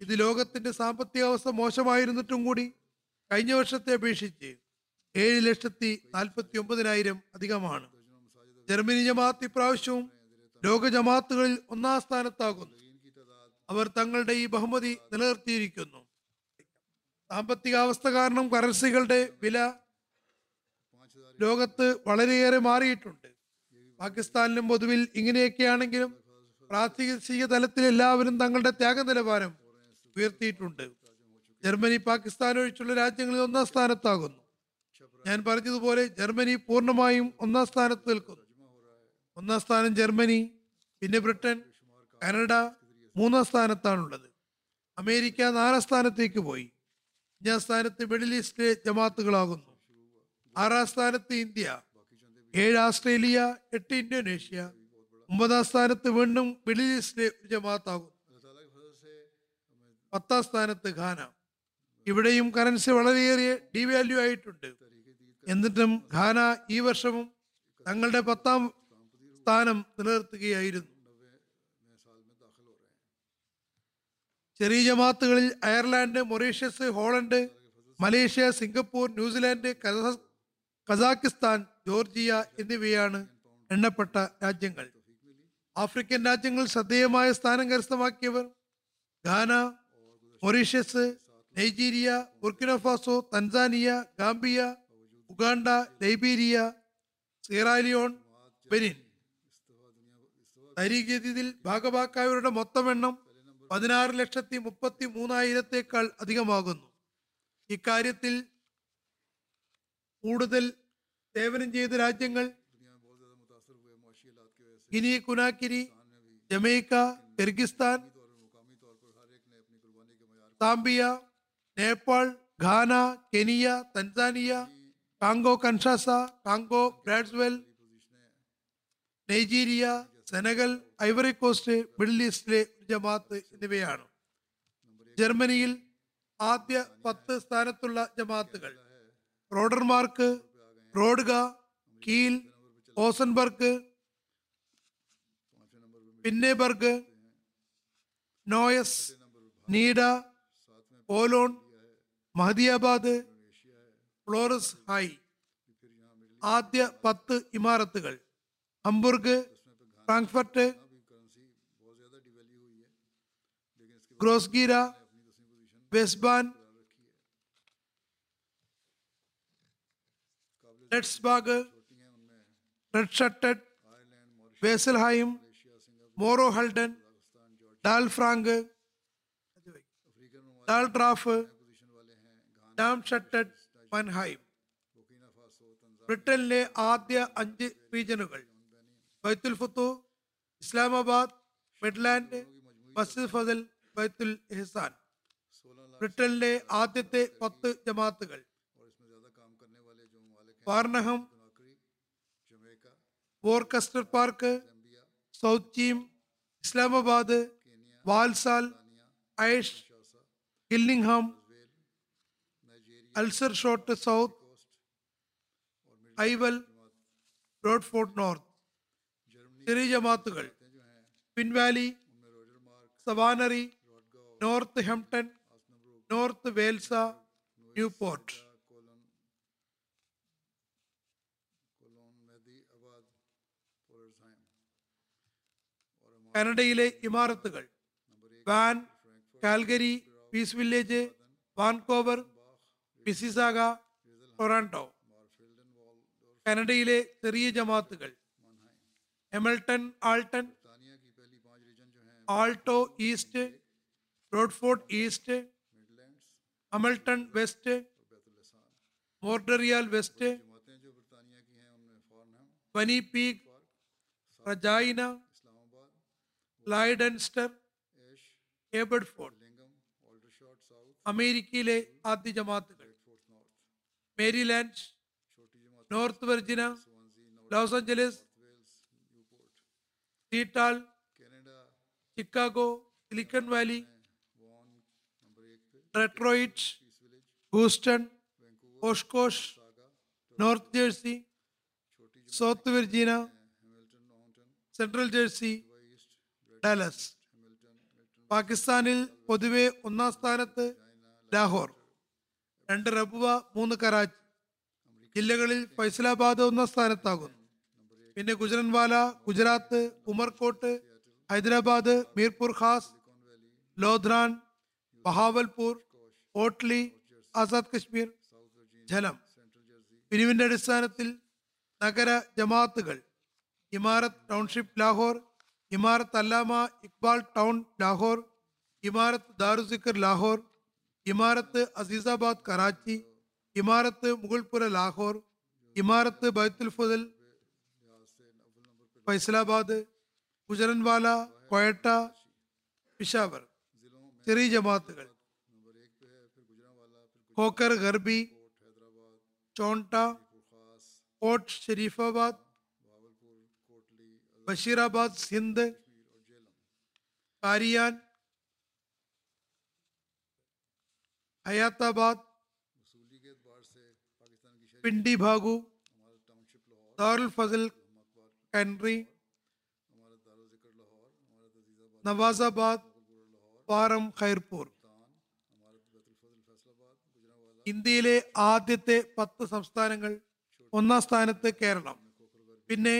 ഇത് ലോകത്തിന്റെ സാമ്പത്തിക അവസ്ഥ മോശമായിരുന്നിട്ടും കൂടി കഴിഞ്ഞ വർഷത്തെ അപേക്ഷിച്ച് ഏഴ് ലക്ഷത്തി നാൽപ്പത്തി ഒമ്പതിനായിരം അധികമാണ്. ജർമ്മനി ജമാഅത്ത് ഇപ്രാവശ്യവും ലോക ജമാഅത്തുകളിൽ ഒന്നാം സ്ഥാനത്താകുന്നു. അവർ തങ്ങളുടെ ഈ ബഹുമതി നിലനിർത്തിയിരിക്കുന്നു. സാമ്പത്തികാവസ്ഥ കാരണം കറൻസികളുടെ വില ലോകത്ത് വളരെയേറെ മാറിയിട്ടുണ്ട്. പാകിസ്ഥാനിലും പൊതുവിൽ ഇങ്ങനെയൊക്കെയാണെങ്കിലും പ്രാദേശിക തലത്തിൽ എല്ലാവരും തങ്ങളുടെ ത്യാഗ നിലവാരം ഉയർത്തിയിട്ടുണ്ട്. ജർമ്മനി പാകിസ്ഥാൻ ഒഴിച്ചുള്ള രാജ്യങ്ങളിൽ ഒന്നാം സ്ഥാനത്താകുന്നു. ഞാൻ പറഞ്ഞതുപോലെ ജർമ്മനി പൂർണമായും ഒന്നാം സ്ഥാനത്ത് നിൽക്കുന്നു. ഒന്നാം സ്ഥാനം ജർമ്മനി പിന്നെ ബ്രിട്ടൻ കാനഡ മൂന്നാം സ്ഥാനത്താണുള്ളത്. അമേരിക്ക നാലാം സ്ഥാനത്തേക്ക് പോയി. അഞ്ചാം സ്ഥാനത്ത് മിഡിൽ ഈസ്റ്റിലെ ജമാത്തുകളാകുന്നു. ആറാം സ്ഥാനത്ത് ഇന്ത്യ ഏഴ് ഓസ്ട്രേലിയ എട്ട് ഇന്തോനേഷ്യ ഒമ്പതാം സ്ഥാനത്ത് വീണ്ടും മിഡിൽ ഈസ്റ്റിലെ ജമാത്താകുന്നു. പത്താം സ്ഥാനത്ത് ഖാന. ഇവിടെയും കറൻസി വളരെയേറെ ഡിവാല്യൂ ആയിട്ടുണ്ട്. എന്നിട്ടും ഖാന ഈ വർഷവും തങ്ങളുടെ പത്താം സ്ഥാനം നിലനിർത്തുകയായിരുന്നു. ചെറിയ ജമാത്തുകളിൽ Ireland Mauritius Holland Malaysia Singapore New Zealand കസ- Kazakhstan Georgia എന്നിവയാണ് എണ്ണപ്പെട്ട രാജ്യങ്ങൾ. ആഫ്രിക്കൻ രാജ്യങ്ങൾ ശ്രദ്ധേയമായ സ്ഥാനം കരസ്ഥമാക്കിയവർ Ghana Mauritius Nigeria Burkina Faso Tanzania Gambia Uganda Liberia Sierra Leone Benin. തരീഗതിയിൽ ഭാഗഭാക്കായവരുടെ മൊത്തം എണ്ണം പതിനാറ് ലക്ഷത്തി മുപ്പത്തി മൂന്നായിരത്തേക്കാൾ അധികമാകുന്നു. ഇക്കാര്യത്തിൽ കൂടുതൽ സേവനം ചെയ്ത രാജ്യങ്ങൾ Guinea Conakry Jamaica Kyrgyzstan Zambia Nepal Ghana Kenya Tanzania Congo Kinshasa Congo Brazzaville Nigeria Senegal Ivory Coast Middle ഈസ്റ്റിലെ ജമാഅത്ത് എന്നിവയാണ്. ജർമ്മനിയിൽ ആദ്യ പത്ത് സ്ഥാനത്തുള്ള ജമാഅത്തുകൾ. Rodermark റോഡ്ഗ Kiel Osnabruck Pinneberg Neuss Nidda ഓലോൺ Mahdiabad Florsheim. ആദ്യ പത്ത് ഇമാരത്തുകൾ ഹംബുർഗ് Frankfurt ഗ്രോസ്ഗീര വെസ്ബാൻ ലെറ്റ്സ്ബാഗ് red ഷട്ടഡ് വേസൽഹൈം മോറോ ഹൾഡൻ dal Frank dal dwarf dam ഷട്ടഡ് മൻഹൈം ബ്രിട്ടനിലെ ആദ്യ അഞ്ച് റീജനുകൾ ബൈത്തുൽ ഫുത്തു ഇസ്ലാമാബാദ് മിഡ്ലാൻഡ് മസ്ജിദ് ഫസൽ ബൈത്തുൽ എഹ്സാൻ ബ്രിട്ടനിലെ ആദ്യത്തെ പത്ത് ജമാത്തുകൾ വാർണഹം Worcester Park South Cheam Islamabad Walsall ഐഷ് ഗില്ലിംഗ്ഹാം അൽസർ ഷോട്ട് സൗത്ത് ഐവൽ ബ്രോഡ്ഫോർട്ട് നോർത്ത് ചെറിയ ജമാത്തുകൾ. പിൻവാലി സവാനറി Northampton north Wales Newport. കാനഡയിലെ ഇമാരത്തുകൾ Vaughan Calgary Peace Village Vancouver Mississauga Toronto കാനഡയിലെ ചെറിയ ജമാത്തുകൾ. ഹെമിൽട്ടൺ Alton Alto east റോഡ്ഫോർട്ട് East Hamilton West Montreal West Winnipeg Regina Lloydminster Abbotsford അമേരിക്കയിലെ ആദ്യ ജമാത്തുകൾ Maryland North Virginia Los Angeles Seattle Chicago Silicon Valley Detroit Houston Oshkosh North Jersey South Virginia Central Jersey Dallas. പാകിസ്ഥാനിൽ പൊതുവെ ഒന്നാം സ്ഥാനത്ത് ലാഹോർ രണ്ട് റബുവ മൂന്ന് കറാച്ചി. ജില്ലകളിൽ ഫൈസലാബാദ് ഒന്നാം സ്ഥാനത്താകുന്നു. പിന്നെ ഗുജറൻവാല ഗുജറാത്ത് ഉമർകോട്ട് ഹൈദരാബാദ് മീർപൂർ ഖാസ് ലോധ്രാൻ ബഹാവൽപൂർ ഓട്ട്ലി ആസാദ് കശ്മീർ ജലം പിരിവിന്റെ അടിസ്ഥാനത്തിൽ നഗര ജമാഅത്തുകൾ ഇമാരത്ത് ടൗൺഷിപ്പ് ലാഹോർ ഇമാരത്ത് അല്ലാമ ഇക്ബാൽ ടൗൺ ലാഹോർ ഇമാരത്ത് ദാറുസിക്കർ ലാഹോർ ഇമാരത്ത് അസീസാബാദ് കറാച്ചി ഇമാരത്ത് മുഗൾപുര ലാഹോർ ഇമാരത്ത് ബൈത്തുൽ ഫുദൽ फैसलाबाद गुजरनवाला क्वेटा पिशावर, तेरी जमात खोकर गरबी, चौंटा, कोट शरीफाबाद, बशीराबाद सिंध, कारियान, हयाताबाद, पिंडी भागू, दारुल फजल ഹെൻറി നവാസാബാദ് പാറം ഖൈർപൂർ. ഇന്ത്യയിലെ ആദ്യത്തെ പത്ത് സംസ്ഥാനങ്ങൾ ഒന്നാം സ്ഥാനത്ത് കേരളം. പിന്നെ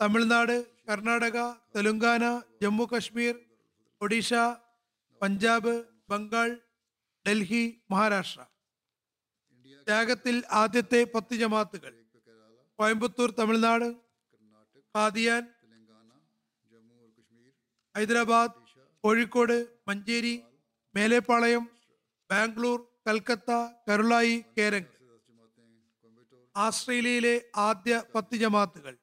തമിഴ്നാട് കർണാടക തെലുങ്കാന ജമ്മു കശ്മീർ ഒഡീഷ പഞ്ചാബ് ബംഗാൾ ഡൽഹി മഹാരാഷ്ട്ര. ത്യാഗത്തിൽ ആദ്യത്തെ പത്ത് ജമാത്തുകൾ. കോയമ്പത്തൂർ തമിഴ്നാട് ഖാദിയാൻ ഹൈദരാബാദ് കോഴിക്കോട് മഞ്ചേരി മേലേപ്പാളയം ബാംഗ്ലൂർ കൽക്കത്ത കരുളായി കേരങ് ആസ്ട്രേലിയയിലെ ആദ്യ പത്ത് ജമാത്തുകൾ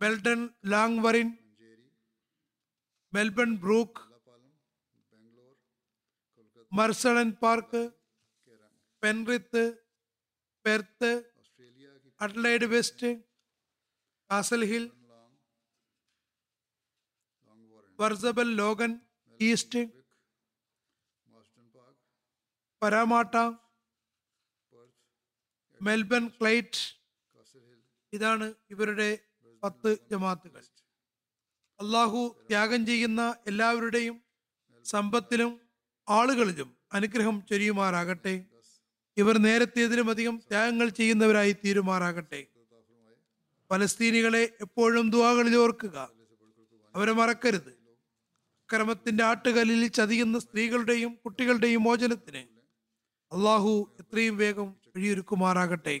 Melton Langwarrin Melbourne Brook Marsden Park Penrith Perth Adelaide West Castle Hill വർസബൽ Logan East. Parramatta. Melbourne Clyde. ഇതാണ് ഇവരുടെ പത്ത് ജമാത്തുകൾ. അള്ളാഹു ത്യാഗം ചെയ്യുന്ന എല്ലാവരുടെയും സമ്പത്തിലും ആളുകളിലും അനുഗ്രഹം ചൊരിയുമാറാകട്ടെ. ഇവർ നേരത്തേതിലും അധികം ത്യാഗങ്ങൾ ചെയ്യുന്നവരായി തീരുമാറാകട്ടെ. പലസ്തീനികളെ എപ്പോഴും ദുവാകളിൽ ഓർക്കുക. അവരെ മറക്കരുത്. അക്രമത്തിന്റെ ആട്ടുകല്ലിൽ ചതിയുന്ന സ്ത്രീകളുടെയും കുട്ടികളുടെയും മോചനത്തിന് അള്ളാഹു എത്രയും വേഗം വഴിയൊരുക്കുമാറാകട്ടെ.